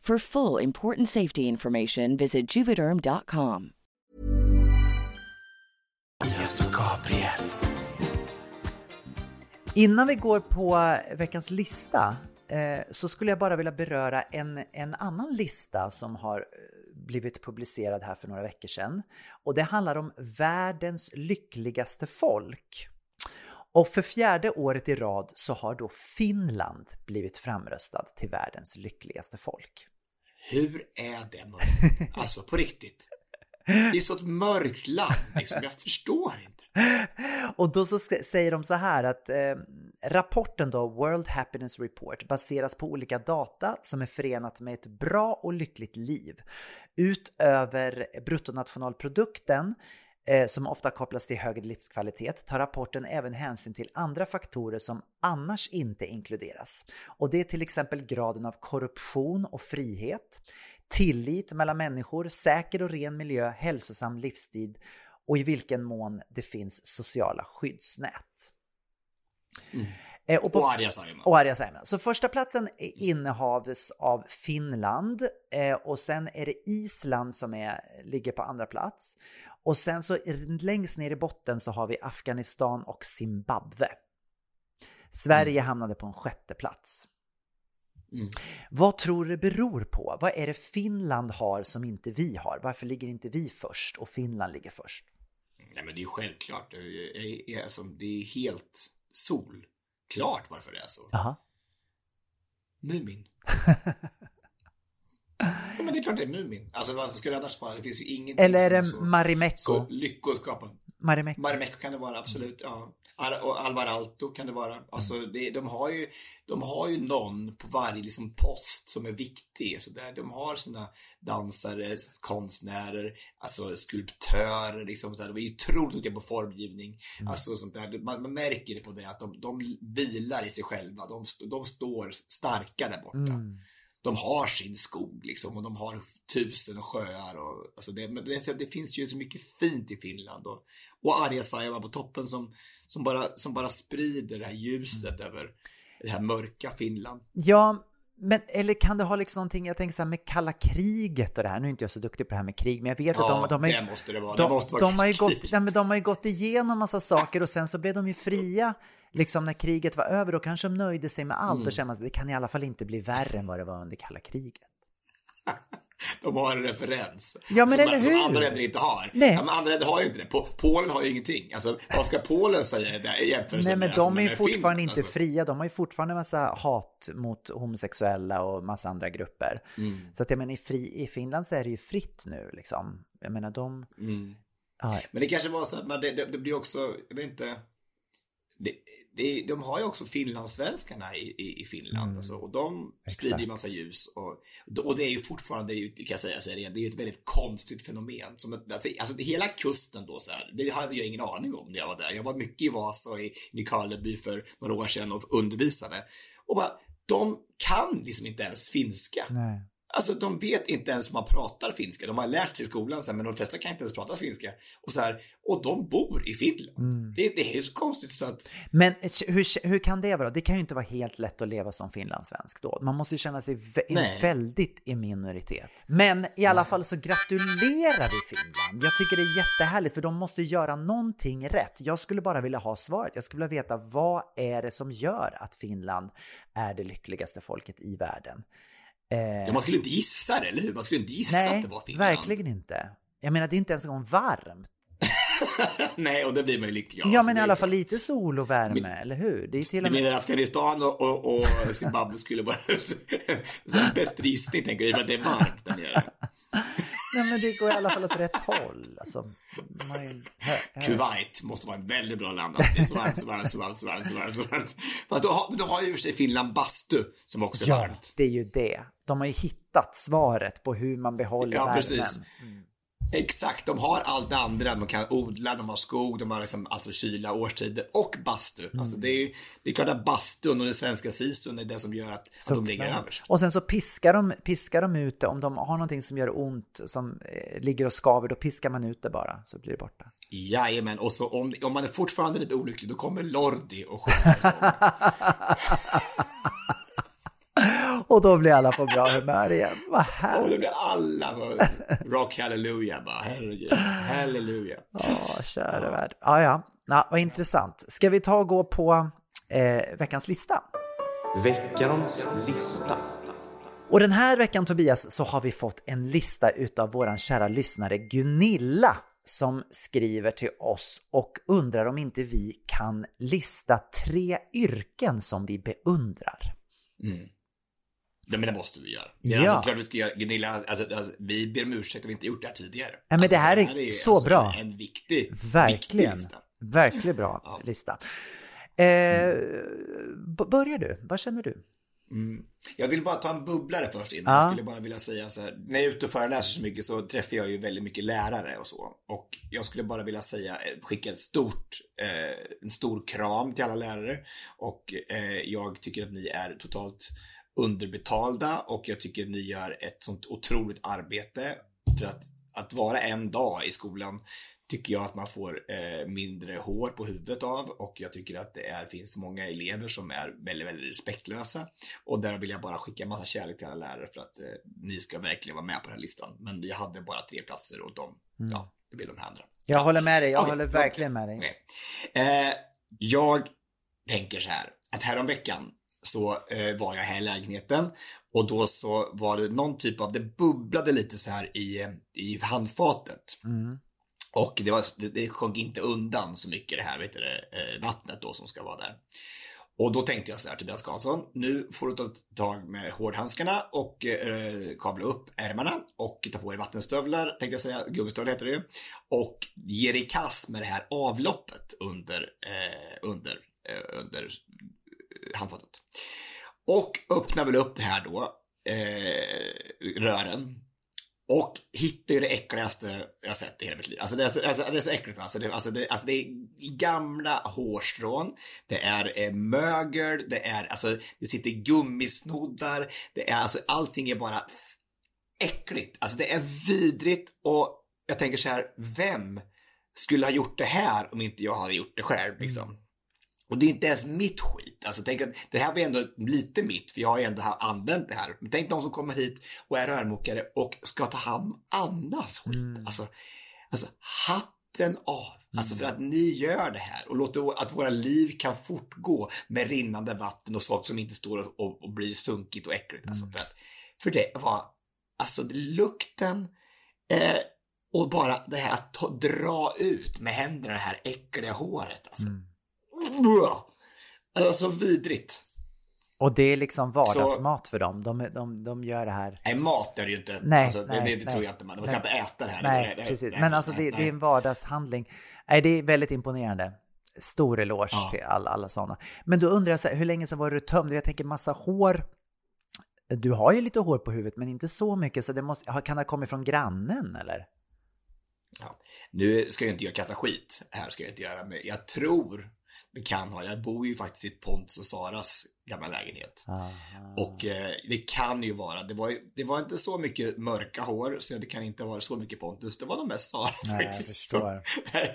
For full important safety information, visit juvederm.com. Gabriel. Innan vi går på veckans lista eh, så skulle jag bara vilja beröra en, en annan lista som har eh, blivit publicerad här för några veckor sedan. Och det handlar om världens lyckligaste folk. Och för fjärde året i rad så har då Finland blivit framröstad till världens lyckligaste folk. Hur är det möjligt? Alltså på riktigt. Det är så ett mörkt land, liksom. Jag förstår inte. Och då så säger de så här att eh, rapporten då, World Happiness Report, baseras på olika data som är förenat med ett bra och lyckligt liv. Utöver bruttonationalprodukten som ofta kopplas till högre livskvalitet tar rapporten även hänsyn till andra faktorer som annars inte inkluderas. Och det är till exempel graden av korruption och frihet, tillit mellan människor, säker och ren miljö, hälsosam livsstil och i vilken mån det finns sociala skyddsnät. Eh, och, och Arja Saijonmaa. Och Arja Saijonmaa. Så första platsen innehas av Finland eh, och sen är det Island som är, ligger på andra plats. Och sen så längst ner i botten så har vi Afghanistan och Zimbabwe. Sverige mm. hamnade på en sjätte plats. Mm. Vad tror du det beror på? Vad är det Finland har som inte vi har? Varför ligger inte vi först och Finland ligger först? Nej men det är ju självklart. Det är, alltså, det är helt solklart varför det är så. Aha. Mumin. det är klart det är Mumin. Alltså varför skulle det annars vara? Det finns ju ingenting Eller är det så, Marimekko? Så lyckoskapande. Marimekko. Marimekko kan det vara, absolut. Ja. Och Alvar Aalto kan det vara. Alltså, det, de, har ju, de har ju någon på varje liksom, post som är viktig. Så där. De har sina dansare, konstnärer, alltså skulptörer. Liksom, så där. De är ju otroligt duktiga på formgivning. Mm. Alltså, sånt där. Man, man, märker det på det att de, de vilar i sig själva. De, de står starka där borta. Mm de har sin skog liksom och de har tusen sjöar och alltså det, det, det, finns ju så mycket fint i Finland och, och Arja på toppen som, som, bara, som bara sprider det här ljuset mm. över det här mörka Finland. Ja, men eller kan det ha liksom någonting, jag tänker så här med kalla kriget och det här, nu är inte jag så duktig på det här med krig, men jag vet ja, att de, de, har, det måste det vara. De, det måste vara de, har ju gått, nej, men de har ju gått igenom massa saker och sen så blev de ju fria liksom när kriget var över, då kanske de nöjde sig med allt mm. och kände att det kan i alla fall inte bli värre än vad det var under kalla kriget. De har en referens. Ja, men som, eller hur? Som andra länder inte har. Nej. Ja, men andra länder har ju inte det. Polen har ju ingenting. Alltså, vad ska Polen säga i jämförelse Nej, men med de alltså, är ju fortfarande film, inte alltså. fria. De har ju fortfarande massa hat mot homosexuella och massa andra grupper. Mm. Så att jag menar, i, fri, i Finland så är det ju fritt nu liksom. Jag menar, de... Mm. Ja. Men det kanske var så att man, det, det, det blir också, jag vet inte det, det, de har ju också finlandssvenskarna i, i, i Finland mm. alltså, och de sprider ju massa ljus och, och det är ju fortfarande, kan jag säga, så det, det är ett väldigt konstigt fenomen. Som, alltså, alltså hela kusten då så här, det hade jag ingen aning om när jag var där. Jag var mycket i Vasa och i Nykarleby för några år sedan och undervisade. Och bara, de kan liksom inte ens finska. Nej. Alltså de vet inte ens hur man pratar finska. De har lärt sig i skolan sen, men de flesta kan inte ens prata finska. Och så här, och de bor i Finland. Mm. Det, det, är så konstigt så att... Men hur, hur kan det vara? Det kan ju inte vara helt lätt att leva som finlandssvensk då. Man måste ju känna sig vä väldigt i minoritet. Men i alla fall så gratulerar vi Finland. Jag tycker det är jättehärligt för de måste göra någonting rätt. Jag skulle bara vilja ha svaret. Jag skulle vilja veta vad är det som gör att Finland är det lyckligaste folket i världen? Eh, ja, man skulle inte gissa det, eller hur? Man skulle inte gissa nej, att det var Finland. verkligen inte. Jag menar, det är inte ens en gång varmt. nej, och det blir man ju lycklig av. Ja, men i alla fall lite sol och värme, men, eller hur? Det är till och med... Du menar Afghanistan och, och, och Zimbabwe skulle bara... en bättre gissning, tänker du, i och med att det är varmt där nere. Nej, men det går i alla fall åt rätt håll. Alltså, man, Kuwait måste vara en väldigt bra land. Alltså, det är så varmt, så varmt, så varmt, så varmt, så varmt. Så varmt. Fast då har, då har ju för sig Finland bastu som också är ja, varmt. det är ju det. De har ju hittat svaret på hur man behåller ja, värmen. Precis. Mm. Exakt, de har allt det andra. De kan odla, de har skog, de har liksom, alltså kyla, årstider och bastu. Mm. Alltså det, är, det är klart att bastun och den svenska sisun är det som gör att, att de ligger överst. Och sen så piskar de, piskar de ut det. Om de har någonting som gör ont, som eh, ligger och skaver, då piskar man ut det bara, så blir det borta. Jajamän, och så om, om man är fortfarande lite olycklig, då kommer Lordi och sjunger Och då blir alla på bra humör igen. Vad härligt. Och då blir alla på rock hallelujah bara. Herregud. Halleluja. Ja, kära ja. värld. Ja, ja. ja, vad intressant. Ska vi ta och gå på eh, veckans lista? Veckans lista. Och den här veckan Tobias så har vi fått en lista utav våran kära lyssnare Gunilla som skriver till oss och undrar om inte vi kan lista tre yrken som vi beundrar. Mm. Ja, men det måste vi göra. Ja. Alltså, klart vi ska göra. Gunilla, alltså, alltså, vi ber om ursäkt att vi inte gjort det här tidigare. Ja, men alltså, det, här är, det här är så alltså, bra. En viktig, Verkligen. viktig lista. Verkligen bra ja. lista. Eh, börjar du? Vad känner du? Mm. Jag vill bara ta en bubblare först innan. Ja. Jag skulle bara vilja säga så här. När jag är ute och föreläser så mycket så träffar jag ju väldigt mycket lärare och så. Och jag skulle bara vilja säga, eh, skicka ett stort, eh, en stor kram till alla lärare. Och eh, jag tycker att ni är totalt underbetalda och jag tycker ni gör ett sånt otroligt arbete för att att vara en dag i skolan tycker jag att man får eh, mindre hår på huvudet av och jag tycker att det är, finns många elever som är väldigt, väldigt respektlösa. Och där vill jag bara skicka en massa kärlek till alla lärare för att eh, ni ska verkligen vara med på den här listan. Men jag hade bara tre platser och de, ja, det blir de här andra. Jag ja. håller med dig, jag Okej, håller verkligen med dig. Eh, jag tänker så här, att häromveckan så eh, var jag här i lägenheten och då så var det någon typ av, det bubblade lite så här i, i handfatet. Mm. Och det, var, det, det sjönk inte undan så mycket det här vet du, eh, vattnet då som ska vara där. Och då tänkte jag så här Tobias Karlsson, nu får du ta tag med hårdhandskarna och eh, kavla upp ärmarna och ta på dig vattenstövlar, tänkte jag säga, gummistövlar heter det ju. Och ge dig i kast med det här avloppet under, eh, under, eh, under handfatet. Och öppnar väl upp det här då, eh, rören. Och hittar ju det äckligaste jag sett i hela mitt liv. Alltså det är så, alltså, det är så äckligt. Alltså det, alltså, det, alltså det är gamla hårstrån, det är eh, mögel, det är alltså, det sitter gummisnoddar, det är alltså allting är bara äckligt. Alltså det är vidrigt och jag tänker så här, vem skulle ha gjort det här om inte jag hade gjort det själv liksom? Och det är inte ens mitt skit. Alltså tänk att det här var ändå lite mitt, för jag har ju ändå använt det här. Men tänk de som kommer hit och är rörmokare och ska ta hand om annans skit. Alltså, alltså hatten av. Alltså för att ni gör det här och låter att våra liv kan fortgå med rinnande vatten och saker som inte står och, och, och blir sunkigt och äckligt. Alltså för, att, för det var, alltså det- lukten eh, och bara det här att ta, dra ut med händerna det här äckliga håret. Alltså. Alltså vidrigt. Och det är liksom vardagsmat för dem. De, de, de gör det här. Nej, mat är det ju inte. Nej, alltså, det, nej, det, nej. tror jag inte man. Man kan inte äta det här. Nej, det, det, precis. Men alltså det, det är en vardagshandling. Nej, det är väldigt imponerande. Stor eloge Ja. till alla, alla sådana. Men då undrar jag så här, hur länge sedan var du tömd? Jag tänker massa hår. Du har ju lite hår på huvudet, men inte så mycket, så det måste, kan det ha kommit från grannen eller? Ja. Nu ska jag inte jag kasta skit här, ska jag inte göra, men jag tror det kan ha. Jag bor ju faktiskt i Pontus och Saras gamla lägenhet. Och eh, det kan ju vara, det var, det var inte så mycket mörka hår, så det kan inte varit så mycket Pontus. Det var nog mest Sara Nej, jag faktiskt. det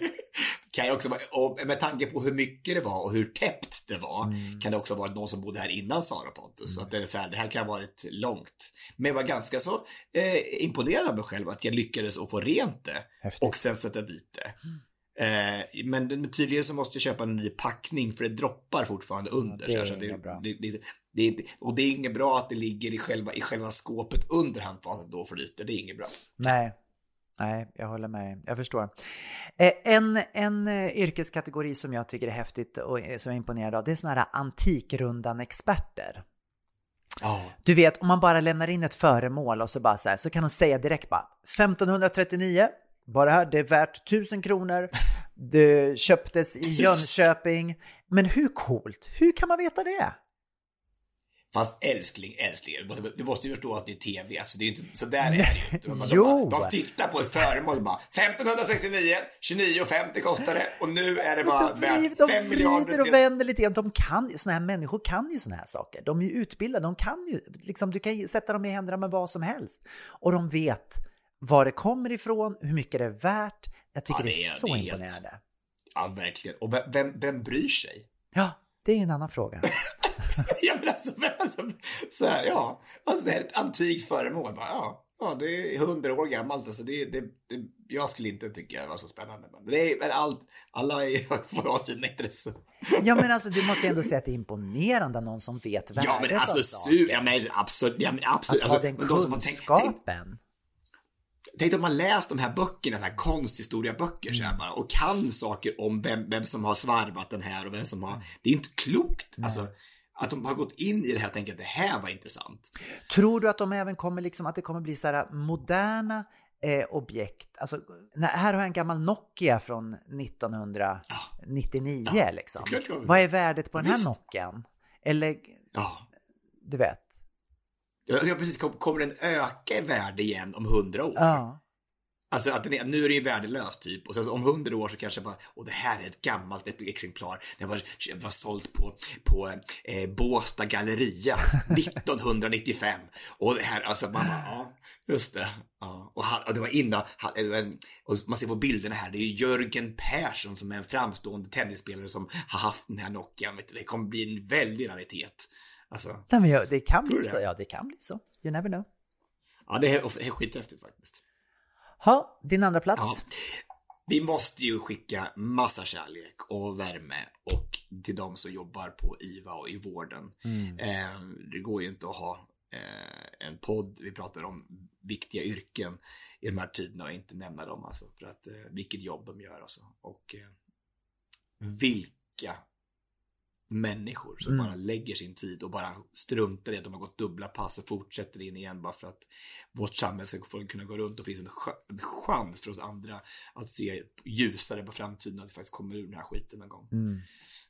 kan ju också vara, och med tanke på hur mycket det var och hur täppt det var, Mm. kan det också ha varit någon som bodde här innan Sara och Pontus. Så att det, är så här, det här kan ha varit långt. Men jag var ganska så eh, imponerad av mig själv att jag lyckades att få rent det Häftigt. och sen sätta dit det. Eh, men tydligen så måste jag köpa en ny packning för det droppar fortfarande under. det är så bra. det, det, det är inte, och det är inget bra att det ligger i själva, i själva skåpet under handfatet då flyter. Det är inget bra. Nej, nej, jag håller med. Jag förstår. Eh, En, en eh, yrkeskategori som jag tycker är häftigt och som jag är imponerad av, det är sådana här Antikrundan-experter. Ja. Du vet, om man bara lämnar in ett föremål och så bara så här, så kan de säga direkt bara 1539, bara här, det är värt 1000 kronor, det köptes i Jönköping. Men hur coolt? Hur kan man veta det? Fast älskling, älskling, du måste, du måste ju förstå att det är tv, alltså det är inte, så där är det ju inte. De, Jo. de, de tittar på ett föremål och bara 1569, 29,50 kostar det och nu är det bara de vrider, de 5 miljarder. vrider och vänder lite grann. De kan ju, såna här människor kan ju såna här saker. De är ju utbildade, de kan ju, liksom, du kan sätta dem i händerna med vad som helst. Och de vet var det kommer ifrån, hur mycket det är värt. Jag tycker Ja, det, det är är- så det är helt- imponerande. Ja, verkligen. Och vem, vem, vem bryr sig? Ja, det är en annan fråga. ja, men alltså, men alltså, så här, ja. Alltså det här är ett antikt föremål. Bara, ja, ja, det är hundra år gammalt. Alltså, det, det, det, jag skulle inte tycka det var så spännande. Men det är, men allt, alla är, får ha sina intressen. Ja, men alltså du måste ändå säga att det är imponerande någon som vet värdet Ja, men alltså, av saker. ja, men absolut. Ja, men absolut. Att ha Alltså, den men de som har tänkt, tänk, om man läst de här böckerna, så här konsthistorieböcker så Mm. här bara, och kan saker om vem, vem som har svarvat den här och vem som har, det är inte klokt. Alltså, att de har gått in i det här och tänkt att det här var intressant. Tror du att de även kommer liksom, att det kommer bli så här moderna eh, objekt? Alltså, nej, här har jag en gammal Nokia från 1999 Ja, liksom. det kommer. Vad är värdet på den här. Nokian? Eller, Ja. du vet. Ja, ja, precis. Kom- Kommer den öka i värde igen om hundra år? Ja. Alltså att den är, nu är det ju värdelöst typ och sen så om hundra år så kanske bara, och det här är ett gammalt exemplar. Den var, var sålt på, på eh, Båstad galleria 1995. Och det här, alltså man bara, ja, just det. Ja. Och, han, och det var innan, han, och man ser på bilderna här, det är Jörgen Persson som är en framstående tennisspelare som har haft den här Nokian. Det kommer bli en väldig raritet. Alltså, Nej, men ja, det kan bli så, ja det kan bli så. You never know. Ja, det är, är skithäftigt faktiskt. Ha, din andra plats? Ja. Vi måste ju skicka massa kärlek och värme och till de som jobbar på IVA och i vården. Mm. Eh, det går ju inte att ha eh, en podd, vi pratar om viktiga yrken i de här tiderna och inte nämna dem alltså. För att eh, vilket jobb de gör alltså. Och eh, vilka människor som mm. bara lägger sin tid och bara struntar i att de har gått dubbla pass och fortsätter in igen bara för att vårt samhälle ska kunna gå runt och finns en, en chans för oss andra att se ljusare på framtiden och att vi faktiskt kommer ur den här skiten någon gång. Mm.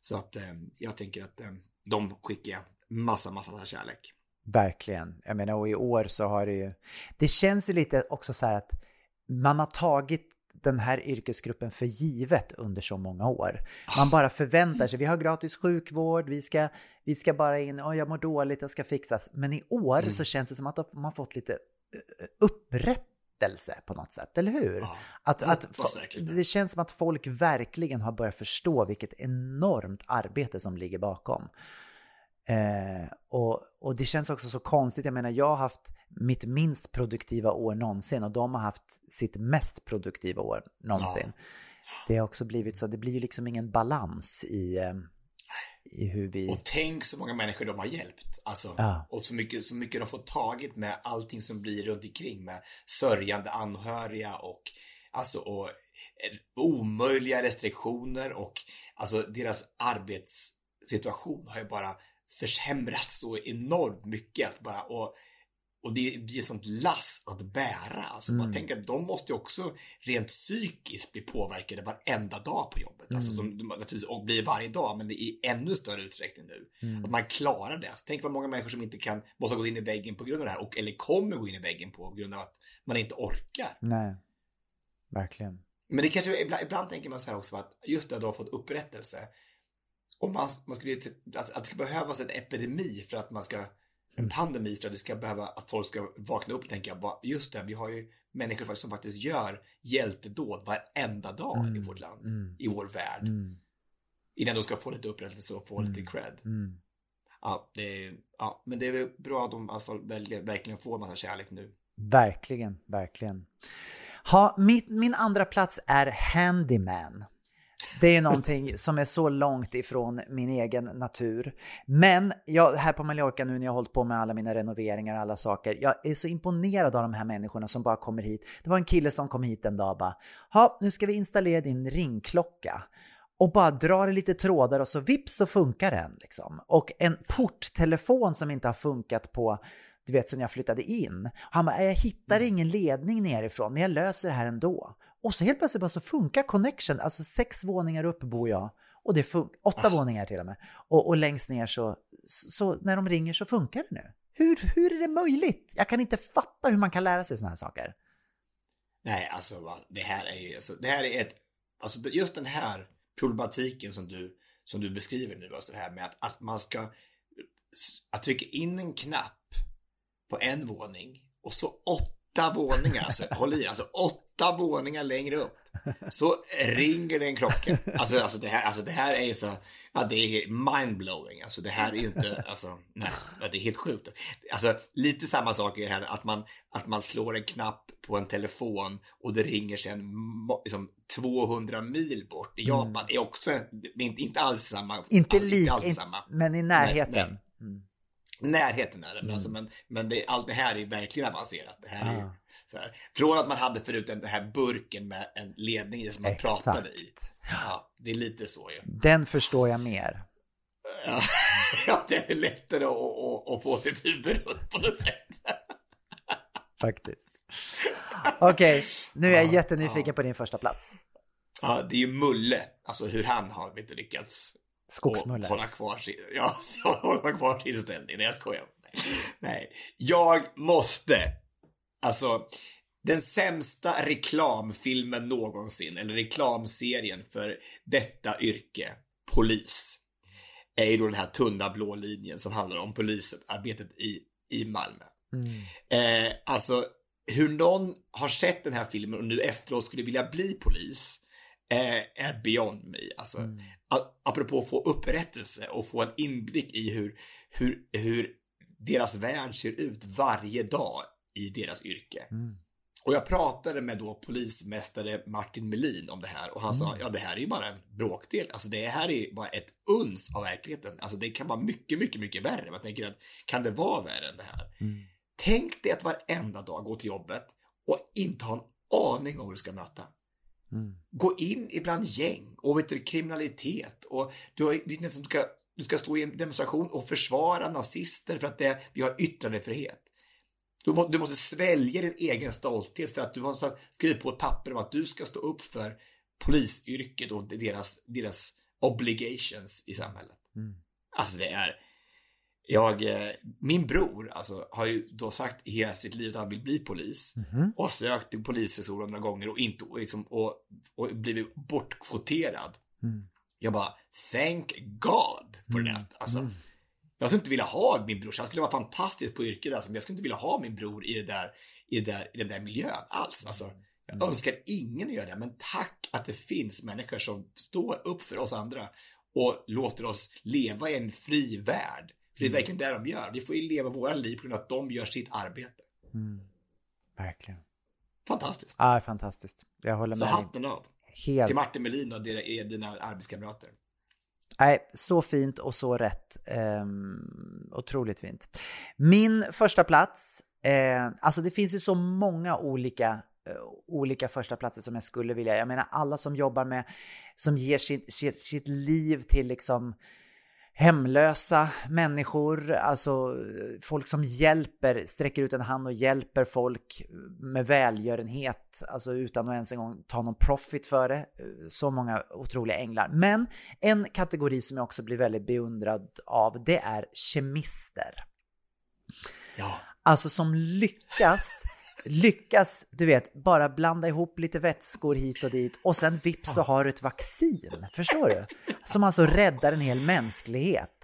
Så att eh, jag tänker att eh, de skickar massa, massa, massa kärlek. Verkligen. Jag menar, och i år så har det ju... Det känns ju lite också så här att man har tagit den här yrkesgruppen för givet under så många år. Man bara förväntar sig, vi har gratis sjukvård, vi ska, vi ska bara in, oh, jag mår dåligt, jag ska fixas. Men i år mm. så känns det som att man fått lite eh, upprättelse på något sätt, eller hur? Ja, att, att, det känns som att folk verkligen har börjat förstå vilket enormt arbete som ligger bakom. Eh, och, och det känns också så konstigt. Jag menar, jag har haft mitt minst produktiva år någonsin och de har haft sitt mest produktiva år någonsin. Ja. Det har också blivit så, det blir ju liksom ingen balans i, eh, i hur vi... Och tänk så många människor de har hjälpt. Alltså, ja. Och så mycket, så mycket de får tagit med allting som blir runt omkring med sörjande anhöriga och alltså och omöjliga restriktioner och alltså deras arbetssituation har ju bara försämrats så enormt mycket. Att bara, och, och det blir sånt lass att bära. Alltså mm. man tänker att de måste ju också rent psykiskt bli påverkade varenda dag på jobbet. Alltså, mm. Alltså som naturligtvis och blir varje dag, men i ännu större utsträckning nu. Mm. Att man klarar det. Alltså, tänk vad många människor som inte kan, måste gå in i väggen på grund av det här. Och, eller kommer gå in i väggen på grund av att man inte orkar. Nej, verkligen. Men det kanske, ibland, ibland tänker man så här också att just det, att de har fått upprättelse om man, man skulle, att, att det ska behövas en epidemi för att man ska, en pandemi för att det ska behöva, att folk ska vakna upp och tänka, just det, vi har ju människor som faktiskt gör hjältedåd varenda dag mm. i vårt land, mm. i vår värld. Mm. Innan de ska få lite upprättelse och få lite mm. cred. Mm. Ja, det är, ja, men det är bra att de i alla fall verkligen får en massa kärlek nu. Verkligen, verkligen. Ha, min, min andra plats är Handyman. Det är någonting som är så långt ifrån min egen natur. Men jag, här på Mallorca nu när jag har hållit på med alla mina renoveringar och alla saker, jag är så imponerad av de här människorna som bara kommer hit. Det var en kille som kom hit en dag och bara, ja nu ska vi installera din ringklocka och bara drar lite trådar och så vips så funkar den. Liksom. Och en porttelefon som inte har funkat på du vet sen jag flyttade in. Han bara, jag hittar mm. ingen ledning nerifrån men jag löser det här ändå. Och så helt plötsligt bara så funkar connection, alltså sex våningar upp bor jag och det funkar, åtta ah. våningar till och med. Och, och längst ner så, så när de ringer så funkar det nu. Hur, hur är det möjligt? Jag kan inte fatta hur man kan lära sig sådana här saker. Nej, alltså det här är ju, alltså, det här är ett, alltså just den här problematiken som du, som du beskriver nu, alltså det här med att, att man ska, att trycka in en knapp på en våning och så åtta våningar, alltså håll i, alltså åtta åtta våningar längre upp så ringer det en klocka. Alltså, alltså, det, här, alltså det här är ju så, ja det är mindblowing. Alltså det här är ju inte, alltså nej, det är helt sjukt. Alltså lite samma sak är det här att man, att man slår en knapp på en telefon och det ringer sen liksom, 200 mil bort i Japan mm. är också, inte, inte alls samma. Inte lika, men i närheten. Nej, nej. Mm. Närheten är det, men, mm. alltså, men, men det, allt det här är verkligen avancerat. Det här är, så här. Från att man hade förut den här burken med en ledning i som man Exakt. pratade i. Ja, det är lite så ju. Den förstår jag mer. Ja, ja det är lättare att, att, att få sitt huvud runt på något sätt. Faktiskt. Okej, okay, nu är jag ja, jättenyfiken ja. på din första plats. Ja, det är ju Mulle, alltså hur han har vet du, lyckats Skogsmulle. hålla kvar sin, ja, hålla kvar sin ställning. Nej, jag skojar. Nej, jag måste Alltså, Den sämsta reklamfilmen någonsin, eller reklamserien för detta yrke, polis, är ju då den här tunna blå linjen som handlar om polisarbetet i, i Malmö. Eh, alltså, hur någon har sett den här filmen och nu efteråt skulle vilja bli polis eh, är beyond me. Alltså, a- apropå att få upprättelse och få en inblick i hur, hur, hur deras värld ser ut varje dag i deras yrke. Och jag pratade med då polismästare Martin Melin om det här och han sa, ja det här är ju bara en bråkdel. Alltså det här är bara ett uns av verkligheten. Alltså det kan vara mycket, mycket, mycket värre. Man tänker att, kan det vara värre än det här? Tänk dig att varenda dag gå till jobbet och inte ha en aning om vad du ska möta. Gå in ibland gäng och vet du, kriminalitet och du, har, det är nästan som du, ska, du ska stå i en demonstration och försvara nazister för att det, vi har yttrandefrihet. Du, må, du måste svälja din egen stolthet för att du har skrivit på ett papper om att du ska stå upp för polisyrket och deras, deras obligations i samhället. Alltså det är, jag, eh, min bror alltså, har ju då sagt i hela sitt liv att han vill bli polis och sökt till polishögskolan några gånger och inte och, liksom, och, och blivit bortkvoterad. Jag bara, thank God for that. Alltså, jag skulle inte vilja ha min bror, han skulle vara fantastisk på yrket alltså, men jag skulle inte vilja ha min bror i, det där, i, det där, i den där miljön alls. Alltså, jag önskar ingen att göra det, men tack att det finns människor som står upp för oss andra och låter oss leva i en fri värld. För det är verkligen det de gör. Vi får ju leva våra liv på grund av att de gör sitt arbete. Verkligen. Fantastiskt. Ja, fantastiskt. Jag håller Så med dig. hatten av. Helt. Till Martin Melin och dina, dina arbetskamrater. Nej, så fint och så rätt. Ehm, otroligt fint. Min första plats, eh, alltså det finns ju så många olika, eh, olika första platser som jag skulle vilja. Jag menar alla som jobbar med, som ger sitt, sitt, sitt liv till liksom hemlösa människor, alltså folk som hjälper, sträcker ut en hand och hjälper folk med välgörenhet, alltså utan att ens en gång ta någon profit för det. Så många otroliga änglar. Men en kategori som jag också blir väldigt beundrad av, det är kemister. Ja. Alltså som lyckas, lyckas, du vet, bara blanda ihop lite vätskor hit och dit och sen vips så har du ett vaccin. Förstår du? Som alltså räddar en hel mänsklighet.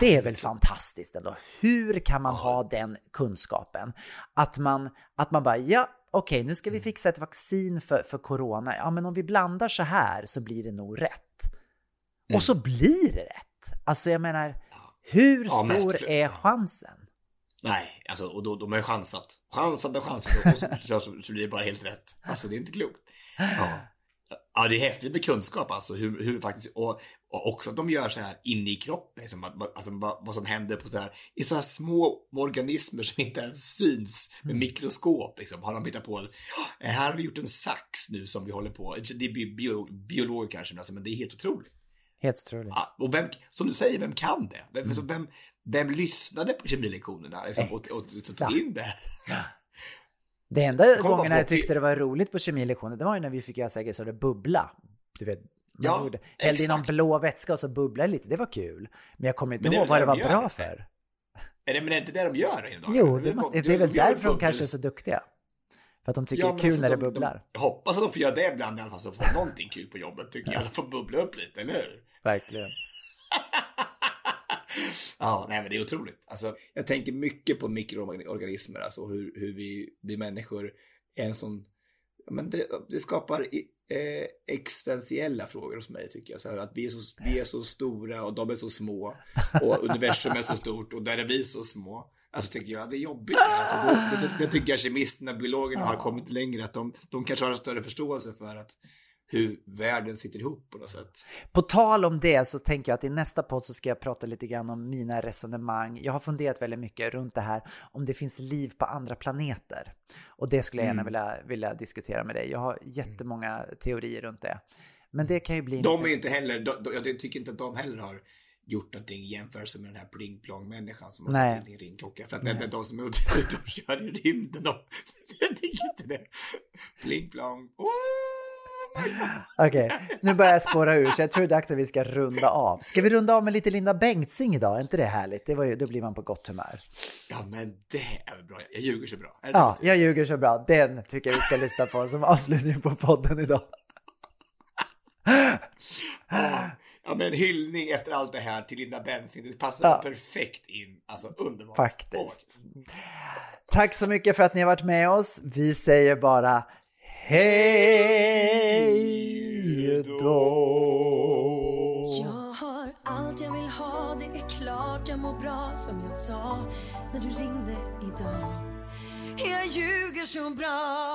Det är väl fantastiskt ändå. Hur kan man ha den kunskapen? Att man, att man bara, ja, okej, nu ska vi fixa ett vaccin för, för corona. Ja, men om vi blandar så här så blir det nog rätt. Och så blir det rätt. Alltså jag menar, hur stor är chansen? Nej, alltså, och då, de har ju chansat. Chansat och chansat och så, så, så blir det bara helt rätt. Alltså, det är inte klokt. Ja. Ja, det är häftigt med kunskap alltså, hur, hur faktiskt, och, och också att de gör så här inne i kroppen, liksom, alltså, vad, vad som händer på så här, i så här små organismer som inte ens syns med mikroskop, liksom, har de hittat på, "Ja, här har vi gjort en sax nu som vi håller på, det är bi- bio, biologer kanske, men alltså, men det är helt otroligt. Helt otroligt. Ja, och vem, som du säger, vem kan det? Vem, alltså, vem, vem lyssnade på kemilektionerna liksom, och, och, och, tog in det? Det enda gången jag tyckte det var roligt på kemilektionen, det var ju när vi fick göra säkert så det bubbla. Du vet, man Ja, gjorde, hällde i någon blå vätska och så bubblade det lite, det var kul. Men jag kommer inte det ihåg vad det det var bra för. Är det, men är inte det de gör hela dagen? Jo, det, måste, det är väl därför de kanske är så duktiga. För att de tycker Ja, det är kul alltså, när det de- bubblar. De, jag hoppas att de får göra det ibland i alla fall, så får någonting kul på jobbet tycker jag. De får bubbla upp lite, eller hur? Verkligen. Ja, nej men det är otroligt. Alltså, jag tänker mycket på mikroorganismer, alltså hur, hur vi, vi människor är en sån, ja, men det, det skapar i- eh, existentiella frågor hos mig tycker jag. Så här, att vi är, så, vi är så stora och de är så små och universum är så stort och där är vi så små. Alltså tycker jag, det är jobbigt. Alltså, då, det, det tycker jag kemisterna, biologerna har kommit längre, att de, de kanske har en större förståelse för att hur världen sitter ihop på något sätt. På tal om det så tänker jag att i nästa podd så ska jag prata lite grann om mina resonemang. Jag har funderat väldigt mycket runt det här om det finns liv på andra planeter. Och det skulle jag Mm. gärna vilja, vilja diskutera med dig. Jag har jättemånga teorier runt det. Men det kan ju bli... De är inte heller, de, de, jag tycker inte att de heller har gjort någonting i jämförelse med den här pling plong människan som har Nej. satt in i ringklocka. För att det är de som är ute och kör i rymden, de, jag tycker inte det. Pling plong, oh Okej, nu börjar jag spåra ur så jag tror det är dags att vi ska runda av. Ska vi runda av med lite Linda Bengtzing idag? Är inte det härligt? Det var ju, då blir man på gott humör. Ja, men det är bra. Jag ljuger så bra. Ja, jag ljuger så bra. Den tycker jag vi ska lyssna på som avslutning på podden idag. Ja, men hyllning efter allt det här till Linda Bensing. Det passar Ja. perfekt in. Alltså underbart. Faktiskt. Tack så mycket för att ni har varit med oss. Vi säger bara hej då. Jag har allt jag vill ha, det är klart jag mår bra som jag sa när du ringde idag. Jag ljuger så bra.